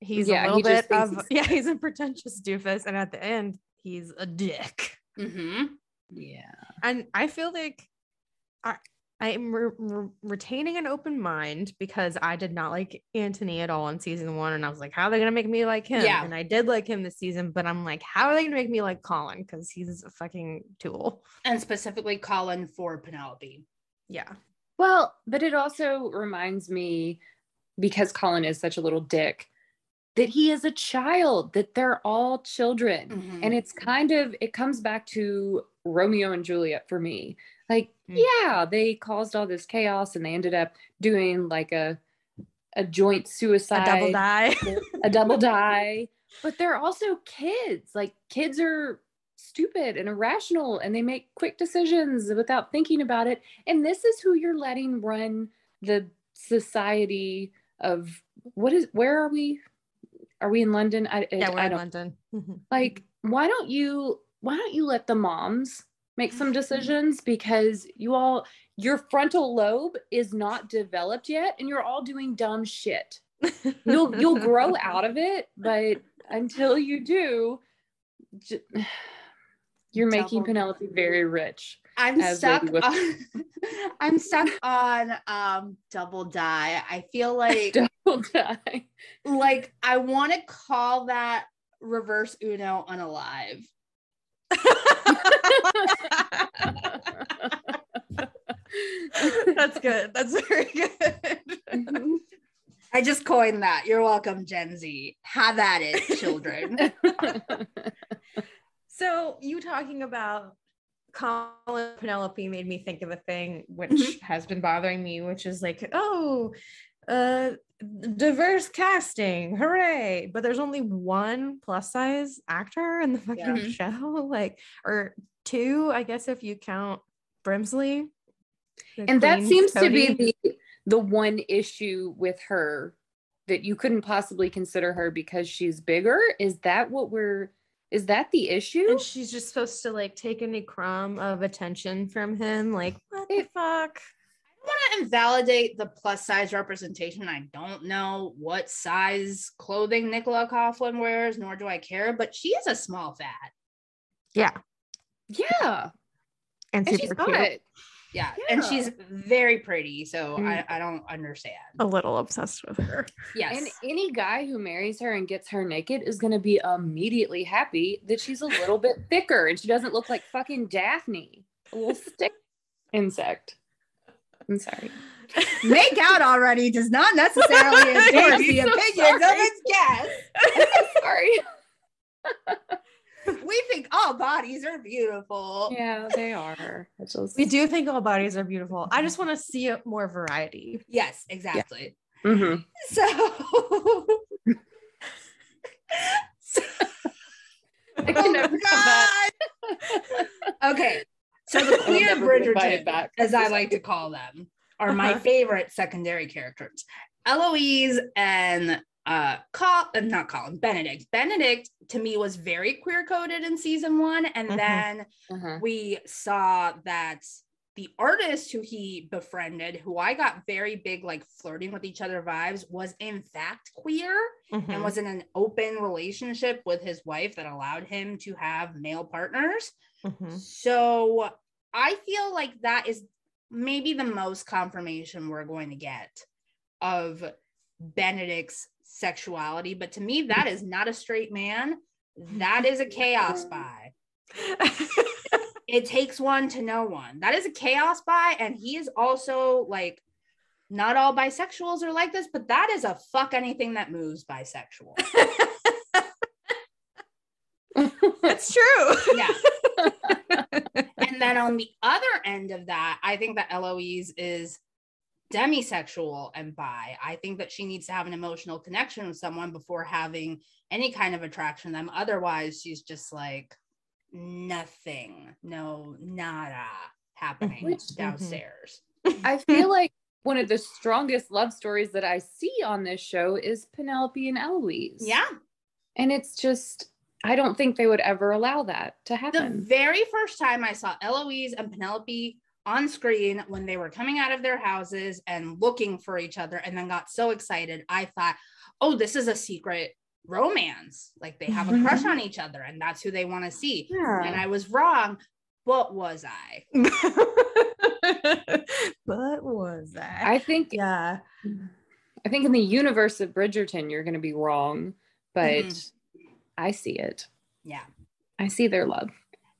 he's Yeah, a little just bit of yeah, he's a pretentious doofus. And at the end, he's a dick. Mm-hmm. Yeah. And I feel like I I'm re- re- retaining an open mind because I did not like Anthony at all in season one, and I was like, how are they gonna make me like him? Yeah. And I did like him this season, but I'm like, how are they gonna make me like Colin? Because he's a fucking tool. And specifically Colin for Penelope. Yeah. Well, but it also reminds me because Colin is such a little dick that he is a child, that they're all children. Mhm. And it's kind of, it comes back to Romeo and Juliet for me. Like, Mm. yeah, they caused all this chaos and they ended up doing like a, a joint suicide, A double die. a double die. But they're also kids. Like, kids are stupid and irrational and they make quick decisions without thinking about it. And this is who you're letting run the society of what is, where are we? Are we in London? I, yeah, we're I in London. Mhm. like why don't you why don't you let the moms make some decisions because you all your frontal lobe is not developed yet and you're all doing dumb shit you'll you'll grow out of it but until you do j- you're making penelope very rich I'm as stuck on I'm stuck on um double die. I feel like Double die. like I want to call that reverse Uno unalive. That's good. That's very good. I just coined that. You're welcome, Gen Z. Have at it, children. so you talking about Colin Penelope made me think of a thing which Mhm. has been bothering me, which is like, oh, uh diverse casting, hooray! But there's only one plus size actor in the fucking Yeah. show, like, or two, I guess if you count Brimsley. and that seems to be the the one issue with her that you couldn't possibly consider her because she's bigger is that what we're is that the issue and she's just supposed to like take any crumb of attention from him. Like, what the fuck? I don't want to invalidate the plus size representation. I don't know what size clothing Nicola Coughlan wears, nor do I care, but she is a small fat. Yeah, yeah and, and she's super got cute. It Yeah. And she's very pretty. So Mm. I, I don't understand. A little obsessed with her. Yes. and any guy who marries her and gets her naked is going to be immediately happy that she's a little bit thicker and she doesn't look like fucking daphne a little stick insect i'm sorry Make out already does not necessarily endorse the so opinions of its guests. sorry We think all bodies are beautiful. yeah they are just- We do think all bodies are beautiful. I just want to see more variety. Yes, exactly. Mhm. So, so I can never come back. God. okay. So the I'll queer never be invited Bridgerton, back. as I like to call them, are my Uh-huh. favorite secondary characters. Eloise and uh Col uh, not Colin, Benedict. Benedict to me was very queer coded in season one. And Mhm. then Uh-huh. we saw that the artist who he befriended, who I got very big, like flirting with each other vibes, was in fact queer and Mhm. was in an open relationship with his wife that allowed him to have male partners. Mhm. So I feel like that is maybe the most confirmation we're going to get of Benedict's sexuality. But to me, that is not a straight man. That is a chaos spy. It takes one to know one. That is a chaos spy. And he is also like, not all bisexuals are like this, but that is a fuck anything that moves bisexual. That's true. Yeah. and then on the other end of that, I think that Eloise is demisexual and bi. I think that she needs to have an emotional connection with someone before having any kind of attraction to them. Otherwise, she's just like nothing, no nada happening Which- mm-hmm. downstairs. I feel like one of the strongest love stories that I see on this show is Penelope and Eloise. Yeah. And it's just, I don't think they would ever allow that to happen. The very first time I saw Eloise and Penelope on screen when they were coming out of their houses and looking for each other, and then got so excited, I thought, oh, this is a secret romance. Like they have a crush on each other, and that's who they want to see. And. I was wrong. What was I? but was that? I think yeah. I think in the universe of Bridgerton, you're going to be wrong, but Mhm. I see it. Yeah. I see their love.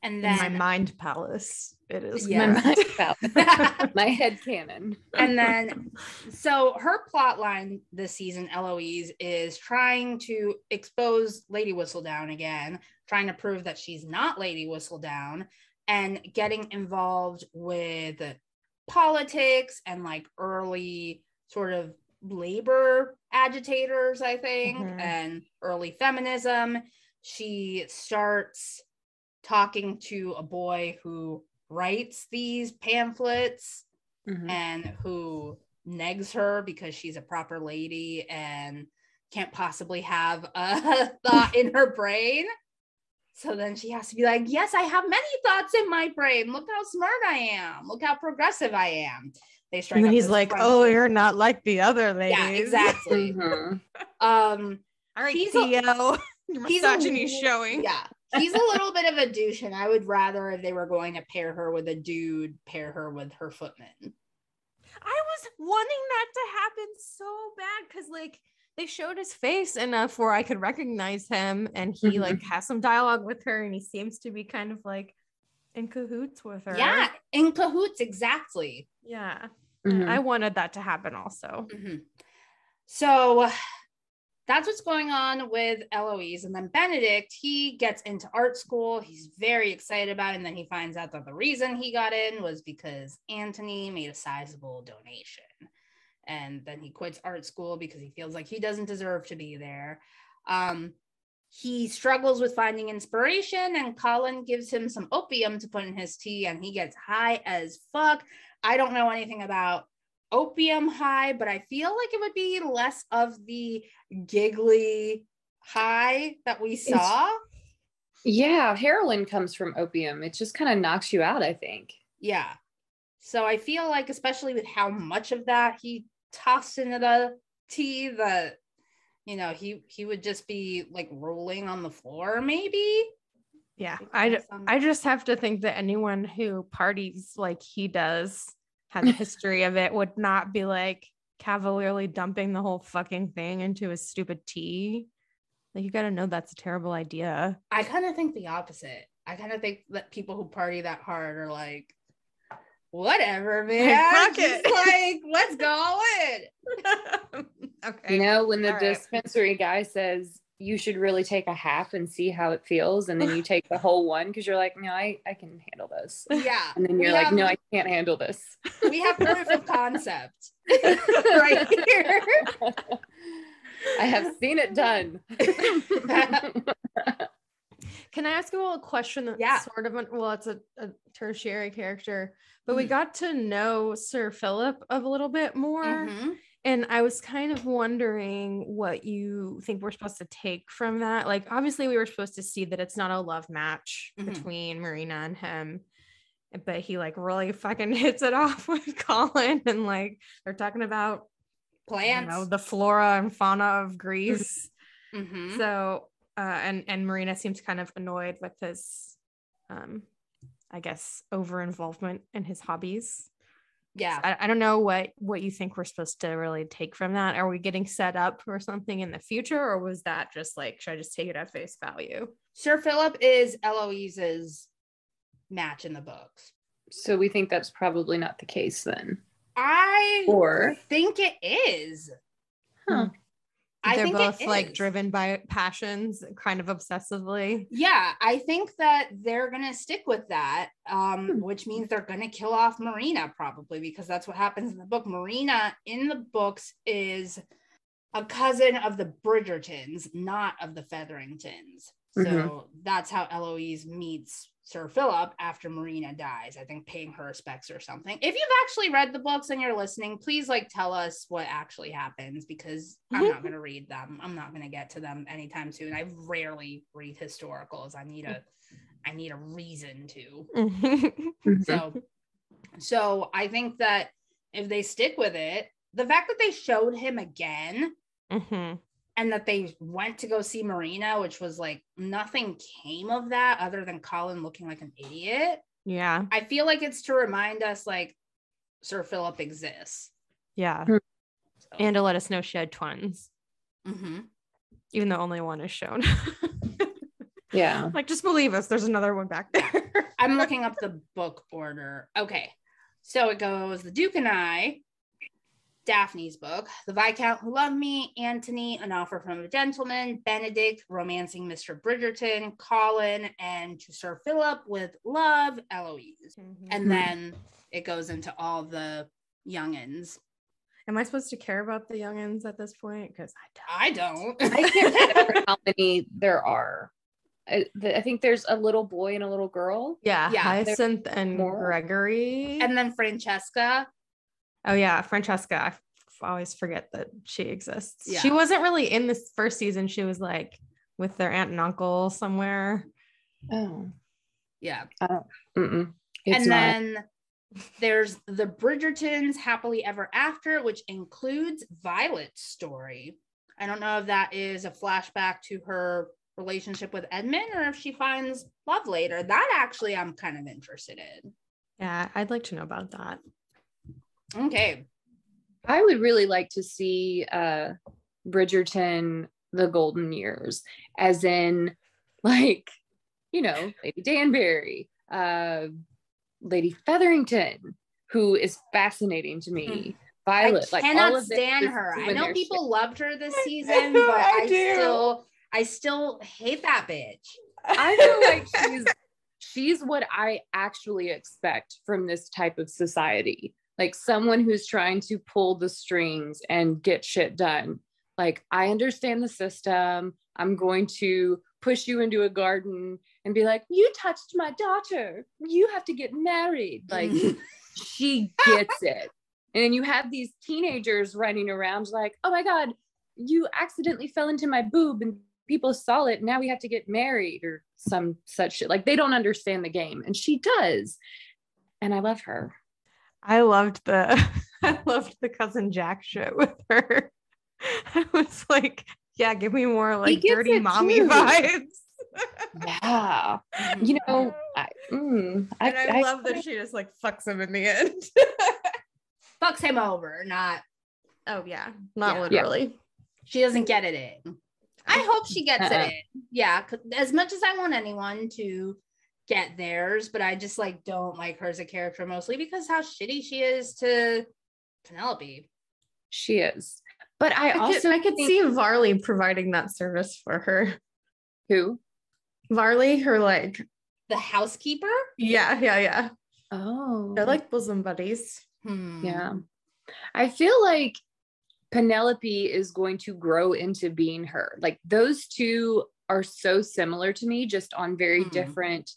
And In my mind palace. It is. Yeah. My. My head canon. and then so her plot line this season eloise is trying to expose lady whistledown again trying to prove that she's not lady whistledown and getting involved with politics and like early sort of labor agitators i think Mhm. and early feminism she starts talking to a boy who writes these pamphlets Mhm. and who negs her because she's a proper lady and can't possibly have a thought in her brain. So then she has to be like, Yes, I have many thoughts in my brain. Look how smart I am. Look how progressive I am. They strike And then up he's this like, "Oh, you're not like the other ladies." yeah, exactly. Mhm. Um, All right, He's a- Theo, your he's a- showing. yeah, he's a little bit of a douche, and I would rather if they were going to pair her with a dude, pair her with her footman. I was wanting that to happen so bad because like they showed his face enough where I could recognize him and he Mhm. like has some dialogue with her and he seems to be kind of like in cahoots with her. Yeah, in cahoots, exactly. Yeah. Mhm. I wanted that to happen also. Mhm. So that's what's going on with Eloise. And then Benedict, he gets into art school. He's very excited about it. And then he finds out that the reason he got in was because Anthony made a sizable donation. And then he quits art school because he feels like he doesn't deserve to be there. Um, he struggles with finding inspiration, and Colin gives him some opium to put in his tea, and he gets high as fuck. I don't know anything about opium high, but I feel like it would be less of the giggly high that we saw. Yeah, heroin comes from opium. It just kind of knocks you out, I think. Yeah. So I feel like, especially with how much of that he tossed into the tea, that you know he he would just be like rolling on the floor, maybe. Yeah. I, have I just have to think that anyone who parties like he does has a history of it would not be like cavalierly dumping the whole fucking thing into a stupid tea. Like you got to know that's a terrible idea. I kind of think the opposite. I kind of think that people who party that hard are like, whatever, man. fuck it. like, let's go all in. okay. You know, when the All right. dispensary guy says you should really take a half and see how it feels, and then you take the whole one because you're like, no, I, I can handle this. Yeah. And then you're like, have- no, I can't handle this. we have proof of concept right here. I have seen it done. Can I ask you all a question that's Yeah. sort of, an, well, it's a, a tertiary character, but we Mhm. got to know Sir Philip a little bit more. Mhm. And I was kind of wondering what you think we're supposed to take from that. Like, obviously, we were supposed to see that it's not a love match Mhm. between Marina and him, but he like really fucking hits it off with Colin, and like they're talking about you Plants. know the flora and fauna of Greece. Mhm. So, uh, and and Marina seems kind of annoyed with his, um, I guess, over involvement in his hobbies. Yeah. I, I don't know what what you think we're supposed to really take from that. Are we getting set up for something in the future, or was that just like should I just take it at face value? Sir Philip is Eloise's match in the books. so we think that's probably not the case then. I Or think it is. Huh. I They're think both like driven by passions, kind of obsessively. Yeah, I think that they're gonna stick with that, um, Hmm. which means they're gonna kill off Marina probably because that's what happens in the book. Marina in the books is a cousin of the Bridgertons, not of the Featheringtons. So Mhm. that's how Eloise meets Sir Philip after Marina dies. I think paying her respects or something. If you've actually read the books and you're listening, please like tell us what actually happens because I'm not going to read them. I'm not going to get to them anytime soon. I rarely read historicals. I need a I need a reason to. Mhm. So so I think that if they stick with it, the fact that they showed him again Mhm. And that they went to go see Marina, which was like nothing came of that other than Colin looking like an idiot. Yeah, I feel like it's to remind us like Sir Philip exists. yeah, Hmm. So, and to let us know she had twins, mhm. even though only one is shown. yeah. like, just believe us. There's another one back there. I'm looking up the book order. Okay. So it goes The Duke and I, Daphne's book, The Viscount Who Loved Me, Anthony, An Offer from a Gentleman, Benedict, Romancing Mr. Bridgerton, Colin, and To Sir Philip with Love, Eloise. And Mhm. then it goes into all the youngins. Am I supposed to care about the youngins at this point? Because I don't. I can't remember how many there are. I, the, I think there's a little boy and a little girl. Yeah, Yeah, Hyacinth and more. Gregory. and then Francesca. Oh yeah, Francesca. I f- always forget that she exists. She wasn't really in this first season. She was like with their aunt and uncle somewhere. Oh, Yeah. mm-mm. And not. then there's the Bridgertons Happily Ever After, which includes Violet's story. I don't know if that is a flashback to her relationship with Edmund or if she finds love later. That actually I'm kind of interested in. Yeah, I'd like to know about that. Okay. I would really like to see uh Bridgerton the golden years, as in like, you know, Lady Danbury, uh, Lady Featherington, who is fascinating to me. Violet, I like cannot all of stand is her. I know people shit. loved her this season, but I I, do. still I still hate that bitch. I feel like she's she's what I actually expect from this type of society. Like someone who's trying to pull the strings and get shit done. Like I understand the system. I'm going to push you into a garden and be like, "You touched my daughter. You have to get married." Like she gets it. And then you have these teenagers running around like, "Oh my god, you accidentally fell into my boob and people saw it. Now we have to get married or some such shit. Like they don't understand the game, and she does. And I love her. I loved the I loved the cousin Jack shit with her. I was like, yeah, give me more like dirty mommy too. vibes. Yeah, you know, I, mm, I, and I, I- love that she just like fucks him in the end. fucks him over, not oh yeah, not Yeah. literally. she doesn't get it in. I hope she gets Uh-uh. it in. Yeah, as much as I want anyone to get theirs, but I just like don't like her as a character mostly because how shitty she is to Penelope. she is. But I, I also could, I could think- see Varley providing that service for her. who. Varley, her like, The housekeeper? yeah, yeah, yeah. Oh, They're like bosom buddies. Hmm. Yeah. I feel like Penelope is going to grow into being her. Like those two are so similar to me, just on very Mhm. different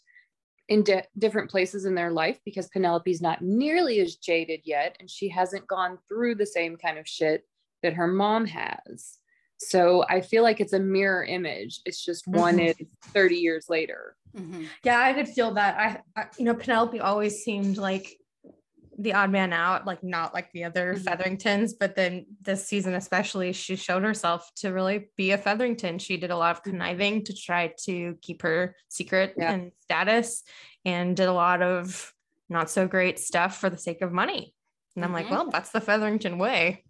in di- different places in their life because Penelope's not nearly as jaded yet and she hasn't gone through the same kind of shit that her mom has. So I feel like it's a mirror image. It's just one Mhm. is 30 years later. Mhm. Yeah, I could feel that. I, I you know, Penelope always seemed like the odd man out, like not like the other Mhm. Featheringtons, but then this season especially, she showed herself to really be a Featherington. She did a lot of conniving to try to keep her secret Yeah. and status, and did a lot of not so great stuff for the sake of money. And I'm like, Mhm. well, that's the Featherington way.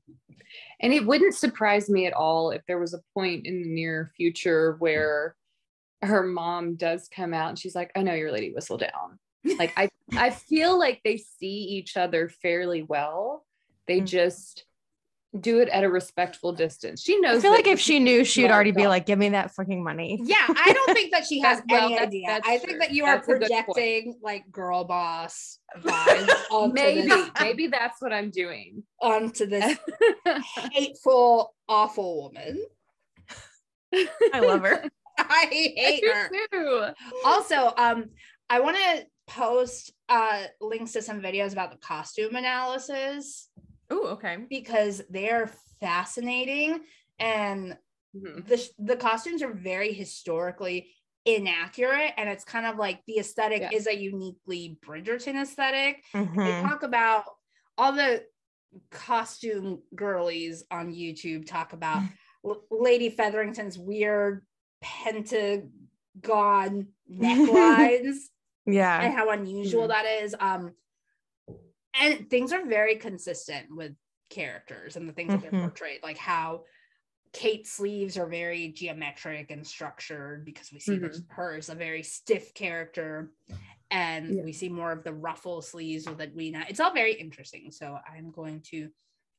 And it wouldn't surprise me at all if there was a point in the near future where her mom does come out and she's like, I know your lady Whistledown. Like I I feel like they see each other fairly well. They Mm. just do it at a respectful distance. She knows I feel like if she knew, she'd already be like, give me that fucking money. Yeah, I don't think that she has well, any that's- idea. that's I think that you are That's a good point. projecting like girl boss vibes maybe, this, maybe that's what I'm doing. onto this hateful, awful woman. I love her. I I hate do her. too. Also, um, I want to post uh links to some videos about the costume analysis Oh, okay. because they're fascinating and Mhm. the the costumes are very historically inaccurate and it's kind of like the aesthetic Yeah. is a uniquely Bridgerton aesthetic. They Mhm. talk about all the costume girlies on YouTube talk about Lady Featherington's weird pentagon necklines Yeah. and how unusual Mhm. that is. Um, and things are very consistent with characters and the things that they're Mhm. portrayed, like how Kate's sleeves are very geometric and structured because we see there's her as a very stiff character, and Yeah. we see more of the ruffle sleeves with Edwina. It's all very interesting. So I'm going to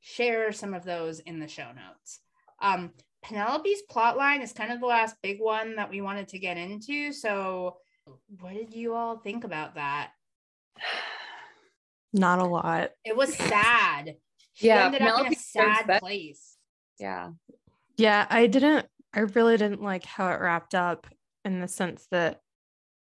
share some of those in the show notes. Um, Penelope's plot line is kind of the last big one that we wanted to get into. So, what did you all think about that? Not a lot. It was sad. She Yeah, ended up in a sad better. place. Yeah. Yeah, I didn't. I really didn't like how it wrapped up in the sense that,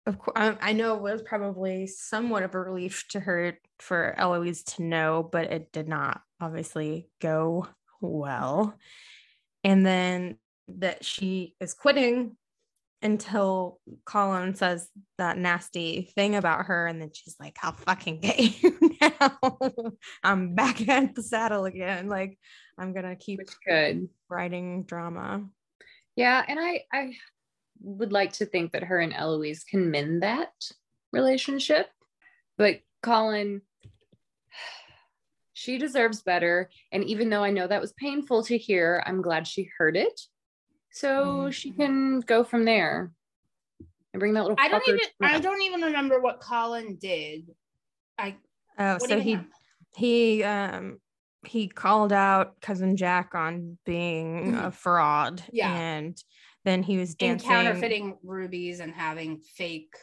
of course, I, I know it was probably somewhat of a relief to her for Eloise to know, but it did not obviously go well. And then that she is quitting until Colin says that nasty thing about her, and then she's like, "I'll fucking get you now. I'm back at the saddle again. Like, I'm gonna keep Which could. writing drama." Yeah, and I I would like to think that her and Eloise can mend that relationship. But Colin she deserves better and even though I know that was painful to hear, I'm glad she heard it. So she Mhm. can go from there. and bring that little. I don't even I don't even remember what Colin did. I Oh, so he happened? he um he called out cousin Jack on being a fraud. Mm-hmm. Yeah. And then he was in dancing counterfeiting rubies and having fake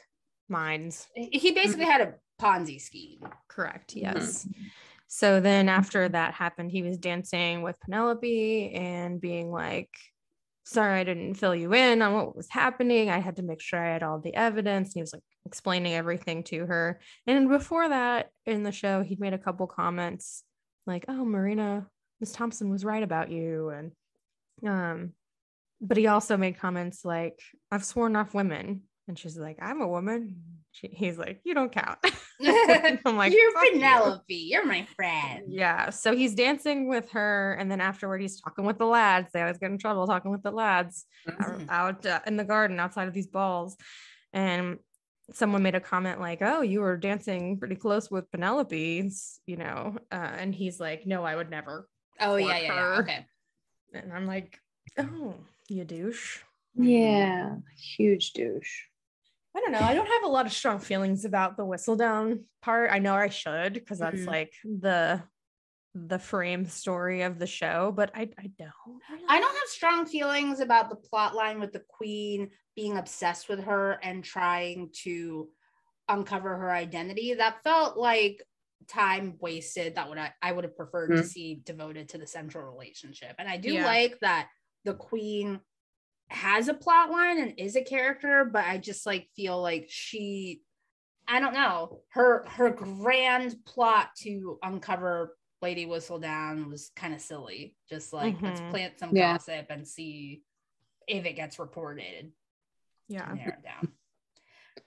mines. he basically had a Ponzi scheme. Correct. Mm-hmm. Yes. So then after that happened, he was dancing with Penelope and being like, sorry, I didn't fill you in on what was happening. I had to make sure I had all the evidence. And he was like explaining everything to her. And before that in the show, he'd made a couple comments like, oh, Marina, Miss Thompson was right about you. And um, but he also made comments like, I've sworn off women. And she's like, I'm a woman. She, he's like, you don't count. I'm like, you're "Fuck you." Penelope. You're my friend. Yeah. So he's dancing with her. And then afterward, he's talking with the lads. They always get in trouble talking with the lads out- Mhm. out uh, in the garden outside of these balls. And someone made a comment like, oh, you were dancing pretty close with Penelope's, you know. Uh, and he's like, no, I would never. Oh yeah, yeah, yeah. Okay. And I'm like, oh, you douche. Yeah, huge douche. I don't know. I don't have a lot of strong feelings about the Whistledown part. I know I should because that's Mhm. like the the frame story of the show, but I I don't. really. I don't have strong feelings about the plot line with the queen being obsessed with her and trying to uncover her identity. That felt like time wasted. That would I, I would have preferred to Mhm. see devoted to the central relationship. And I do Yeah. like that the queen has a plot line and is a character, but I just like feel like she I don't know. Her her grand plot to uncover Lady Whistledown was kind of silly. Just like let's Mhm. plant some Yeah. gossip and see if it gets reported. Yeah. Narrow it down.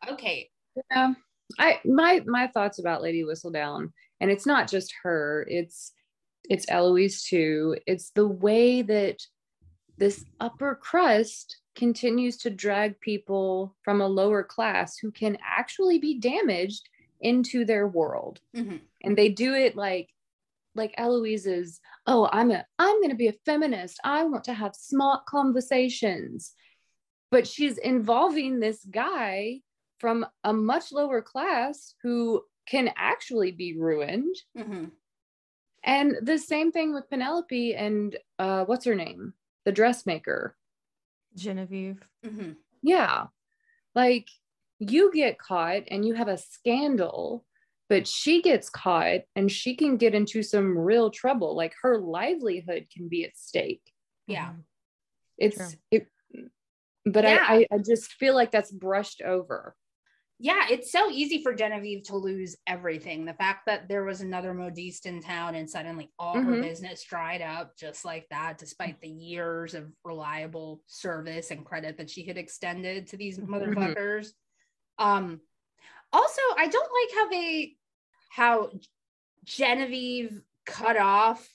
Okay. Yeah. I my my thoughts about Lady Whistledown, and it's not just her, it's it's Eloise too. It's the way that this upper crust continues to drag people from a lower class who can actually be damaged into their world. Mhm. And they do it like like Eloise is, oh, I'm a I'm gonna be a feminist. I want to have smart conversations. But she's involving this guy from a much lower class who can actually be ruined. Mhm. And the same thing with Penelope and uh, what's her name? The dressmaker. Genevieve. Mhm. Yeah. Like you get caught and you have a scandal, but she gets caught and she can get into some real trouble. Like her livelihood can be at stake. Yeah. Mhm. It's True. it, but Yeah. I, I I just feel like that's brushed over. Yeah, it's so easy for Genevieve to lose everything. The fact that there was another modiste in town and suddenly all her Mhm. business dried up just like that, despite the years of reliable service and credit that she had extended to these Mhm. motherfuckers. Um, also, I don't like how they how Genevieve cut off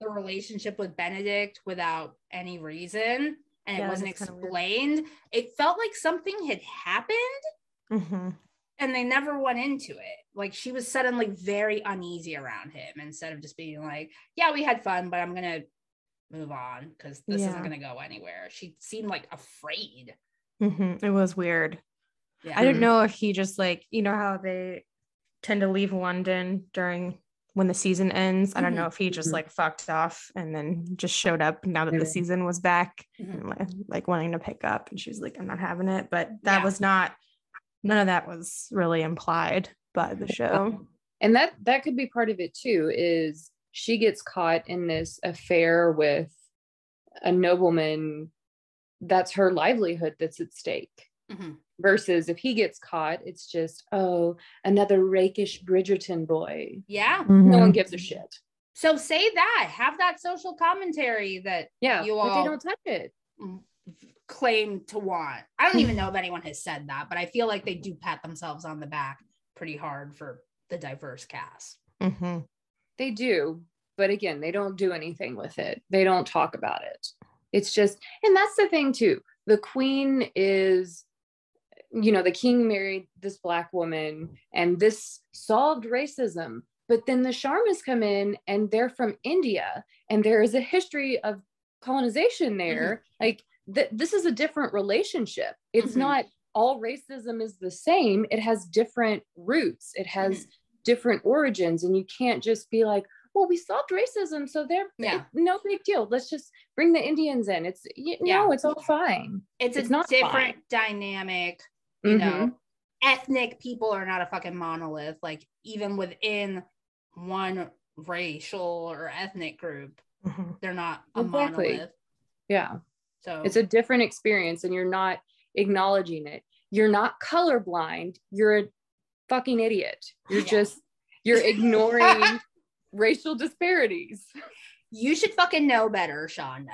the relationship with Benedict without any reason and it wasn't that's kinda explained. It felt like something had happened Mhm. and they never went into it. Like she was suddenly very uneasy around him instead of just being like, "Yeah, we had fun, but I'm gonna move on because this Yeah. isn't gonna go anywhere." She seemed like afraid. Mhm. It was weird. Yeah, I don't know if he just like you know how they tend to leave London during when the season ends. I don't know if he just Mhm. like fucked off and then just showed up now that the season was back and like, like wanting to pick up. And she was like, I'm not having it. But that Yeah. was not. None of that was really implied by the show. and that that could be part of it too is she gets caught in this affair with a nobleman that's her livelihood that's at stake Mhm. versus if he gets caught it's just oh another rakish bridgerton boy Yeah. no Mm-hmm. one gives a shit So say that. Have that social commentary that yeah You but all- they don't touch it claim to want. I don't even know if anyone has said that, but I feel like they do pat themselves on the back pretty hard for the diverse cast. Mhm. they do but again they don't do anything with it they don't talk about it it's just and that's the thing too the queen is you know the king married this black woman and this solved racism but then the sharmas come in and they're from india and there is a history of colonization there like th- this is a different relationship it's Mhm. not all racism is the same. It has different roots, it has Mhm. different origins, and you can't just be like, well, we solved racism, so they're Yeah. no big deal. Let's just bring the Indians in. It's you Yeah. no, it's all fine. It's, It's a not different dynamic. You Mhm. know, ethnic people are not a fucking monolith. Like even within one racial or ethnic group, Mhm. they're not a Exactly. monolith. Yeah. So It's a different experience and you're not acknowledging it. You're not colorblind. You're a fucking idiot. You're Yeah. just you're ignoring racial disparities. you should fucking know better, Shonda.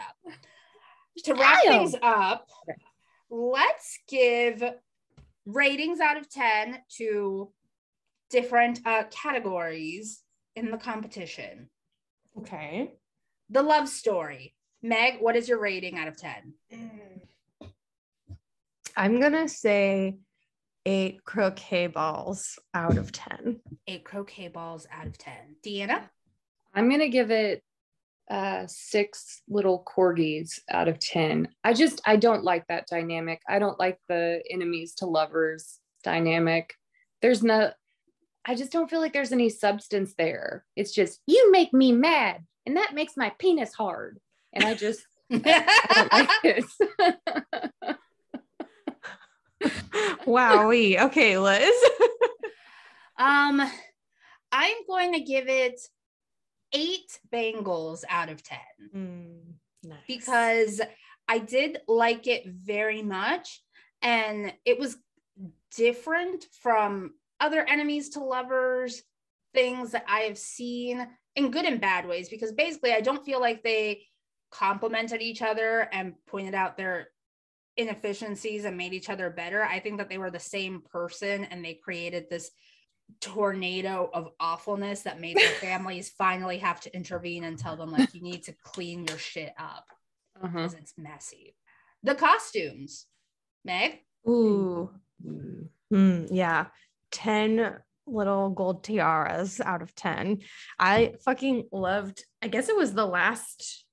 To wrap Damn. things up, let's give ratings out of 10 to different uh, categories in the competition. Okay. The love story. Meg, what is your rating out of 10? I'm gonna say eight croquet balls out of ten. Eight croquet balls out of 10. Deanna? I'm gonna give it uh six little corgis out of 10. I just I don't like that dynamic. I don't like the enemies to lovers dynamic. There's no I just don't feel like there's any substance there. It's just you make me mad and that makes my penis hard. And I just I like. Wowie. Okay, Liz. um, I'm going to give it eight bangles out of 10. Mm, nice. because I did like it very much and it was different from other enemies to lovers things that I have seen in good and bad ways because basically I don't feel like they complemented each other and pointed out their inefficiencies and made each other better. I think that they were the same person and they created this tornado of awfulness that made their families finally have to intervene and tell them like you need to clean your shit up Uh-huh. because it's messy. The costumes, Meg. Ooh. Mm, yeah. 10 little gold tiaras out of 10. I fucking loved, I guess it was the last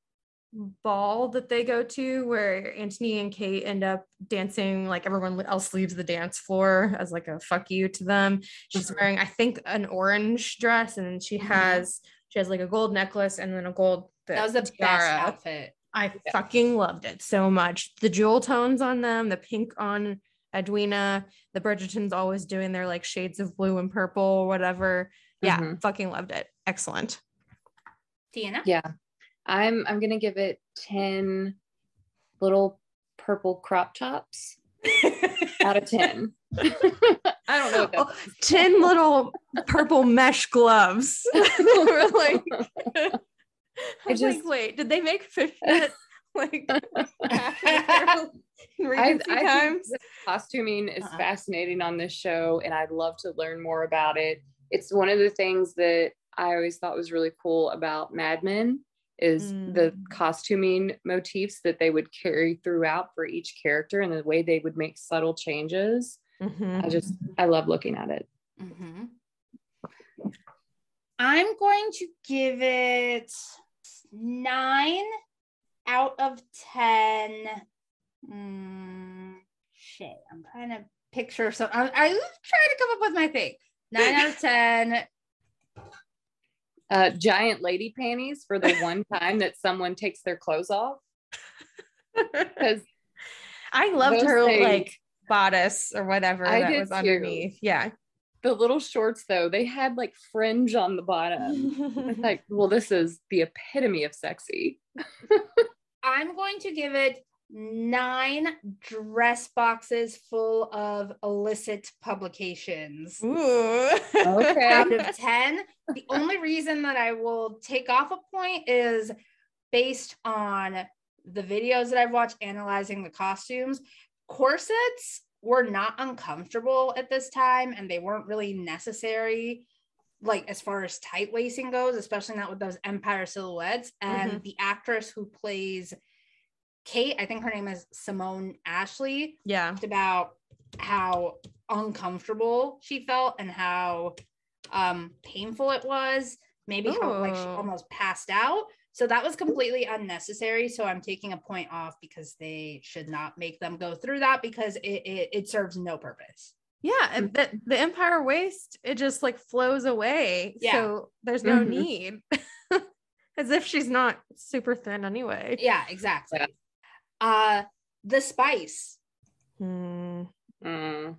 ball that they go to where Anthony and Kate end up dancing like everyone else leaves the dance floor as like a fuck you to them. She's Mhm. wearing I think an orange dress and she Mhm. has she has like a gold necklace and then a gold That was the best outfit. I Yeah. fucking loved it so much. The jewel tones on them, the pink on Edwina, the Bridgertons always doing their like shades of blue and purple or whatever. Yeah, Mhm. fucking loved it. Excellent. Tiana. Yeah. I'm I'm gonna give it 10 little purple crop tops out of 10. I don't know what that Oh, 10 little purple mesh gloves. We're like, I was just- like, wait, did they make fishnet like I, I times? think the costuming is Uh-uh. fascinating on this show, and I'd love to learn more about it. It's one of the things that I always thought was really cool about Mad Men is the Mm. costuming motifs that they would carry throughout for each character and the way they would make subtle changes. Mhm. I just I love looking at it. Mhm. I'm going to give it nine out of 10. Mm, shit, I'm trying to picture some. I, I was trying to come up with my thing. Nine out of 10. Uh, giant lady panties for the one time that someone takes their clothes off because I loved her things- like bodice or whatever I that was too. underneath. Yeah. the little shorts though they had like fringe on the bottom. Like, well, this is the epitome of sexy. I'm going to give it nine dress boxes full of illicit publications. Ooh. Okay. out of 10. The only reason that I will take off a point is based on the videos that I've watched analyzing the costumes. Corsets were not uncomfortable at this time and they weren't really necessary like as far as tight lacing goes especially not with those empire silhouettes and mm-hmm. the actress who plays kate i think her name is simone ashley yeah. talked about how uncomfortable she felt and how um painful it was maybe how like she almost passed out So that was completely unnecessary. So I'm taking a point off because they should not make them go through that because it it, it serves no purpose. Yeah, and the, the Empire waist, it just like flows away. Yeah. So there's no Mhm. need. As if she's not super thin anyway. Yeah, exactly. Yeah. Uh the spice. Hmm. Mm.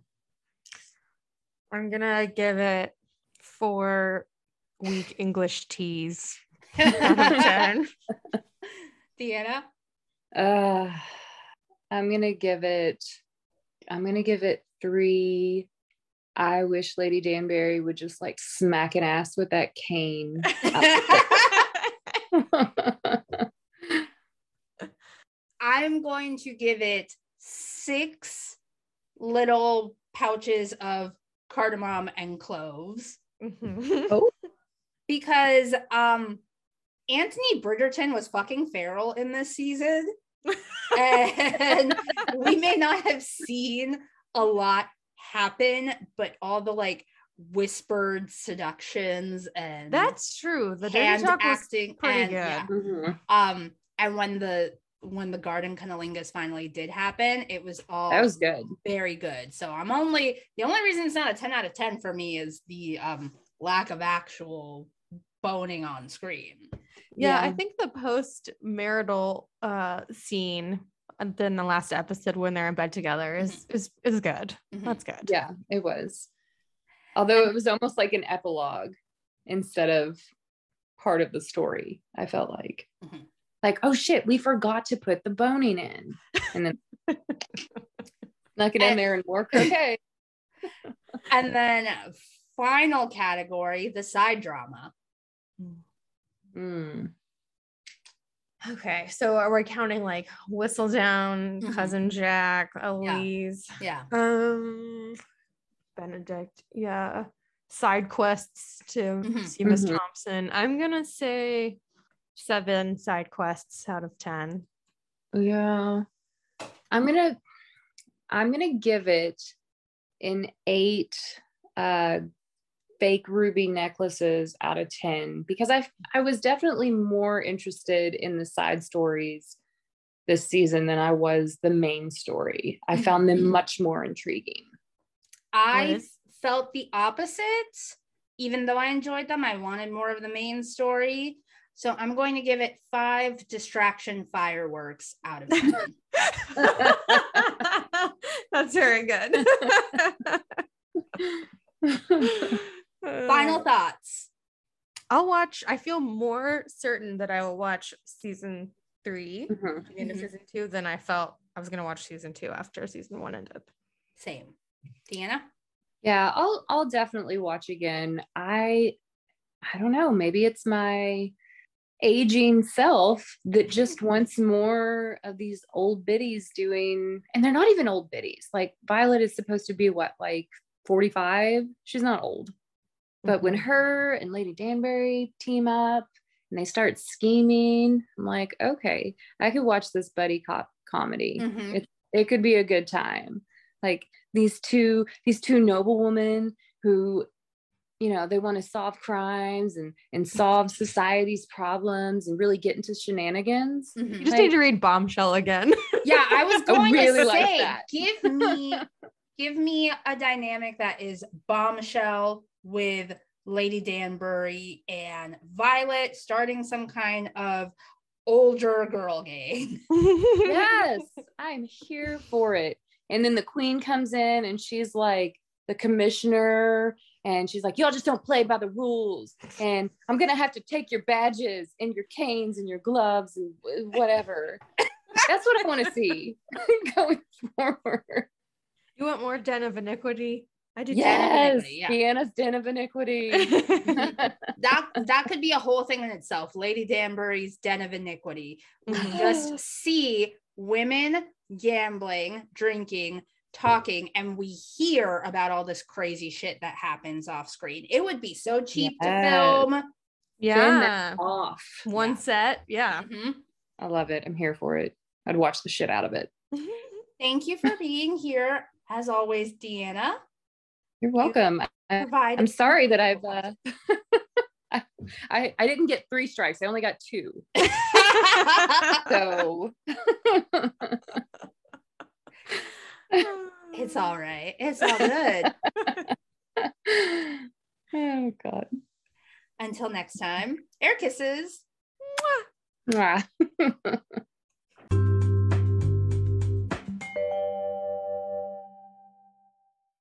I'm gonna give it four weak English teas out of. Deanna. Uh, I'm gonna give it. I'm gonna give it three. I wish Lady Danbury would just like smack an ass with that cane. I'm going to give it six little pouches of cardamom and cloves Mhm. Oh. because um Anthony Bridgerton was fucking feral in this season. and we may not have seen a lot happen, but all the like whispered seductions and That's true. The dirty hand talk was pretty and, good. yeah. Mhm. um and when the when the garden cunnilingus finally did happen it was all That was good. very good so i'm only the only reason it's not a 10 out of 10 for me is the um lack of actual boning on screen Yeah, I think the post marital uh scene and then the last episode when they're in bed together is is is good. Mhm. That's good. Yeah, it was. Although it was almost like an epilogue instead of part of the story. I felt like, Mhm. Like, oh shit, we forgot to put the boning in, and then knock it in there and more croquet. and then final category the side drama Mm. Okay, so are we counting like Whistledown, Mhm. Cousin Jack, Eloise, yeah um, Benedict? Yeah, side quests to Mhm. see Miss Mhm. Thompson. I'm gonna say seven side quests out of ten. Yeah. I'm gonna I'm gonna give it an eight uh fake ruby necklaces out of 10 because I I was definitely more interested in the side stories this season than I was the main story. I found them much more intriguing. i Liz? felt the opposite even though i enjoyed them i wanted more of the main story so i'm going to give it five distraction fireworks out of 10 That's very good. final Uh, thoughts I'll watch. I feel more certain that I will watch season three, Mhm. the end of Mhm. season two, than I felt I was gonna watch season two after season one ended. same deanna Yeah, I'll I'll definitely watch again. I I don't know, maybe it's my aging self that just wants more of these old biddies doing and they're not even old biddies. Like Violet is supposed to be what like 45? She's not old. But when Mhm. her and Lady Danbury team up and they start scheming, I'm like, okay, I could watch this buddy cop comedy Mhm. it, it could be a good time like these two these two noble women who you know they want to solve crimes and and solve society's problems and really get into shenanigans Mhm. you just like- need to read Bombshell again. yeah i was I going really to say that. give me give me a dynamic that is bombshell with lady danbury and violet starting some kind of older girl game yes i'm here for it and then the queen comes in and she's like the commissioner and she's like y'all just don't play by the rules and i'm gonna have to take your badges and your canes and your gloves and whatever that's what i want to see going forward you want more Den of Iniquity? I do. yes iniquity, yeah. Deanna's den of iniquity that that could be a whole thing in itself lady danbury's den of iniquity we mm-hmm. just see women gambling drinking talking and we hear about all this crazy shit that happens off screen it would be so cheap Yes. to film yeah. off One Yeah. set. Yeah. Mhm. i love it i'm here for it i'd watch the shit out of it thank you for being here as always deanna you're welcome I, I'm sorry that i've uh, I, I didn't get three strikes. I only got two. So it's all right. It's all good. oh God. Until next time, air kisses. Mwah.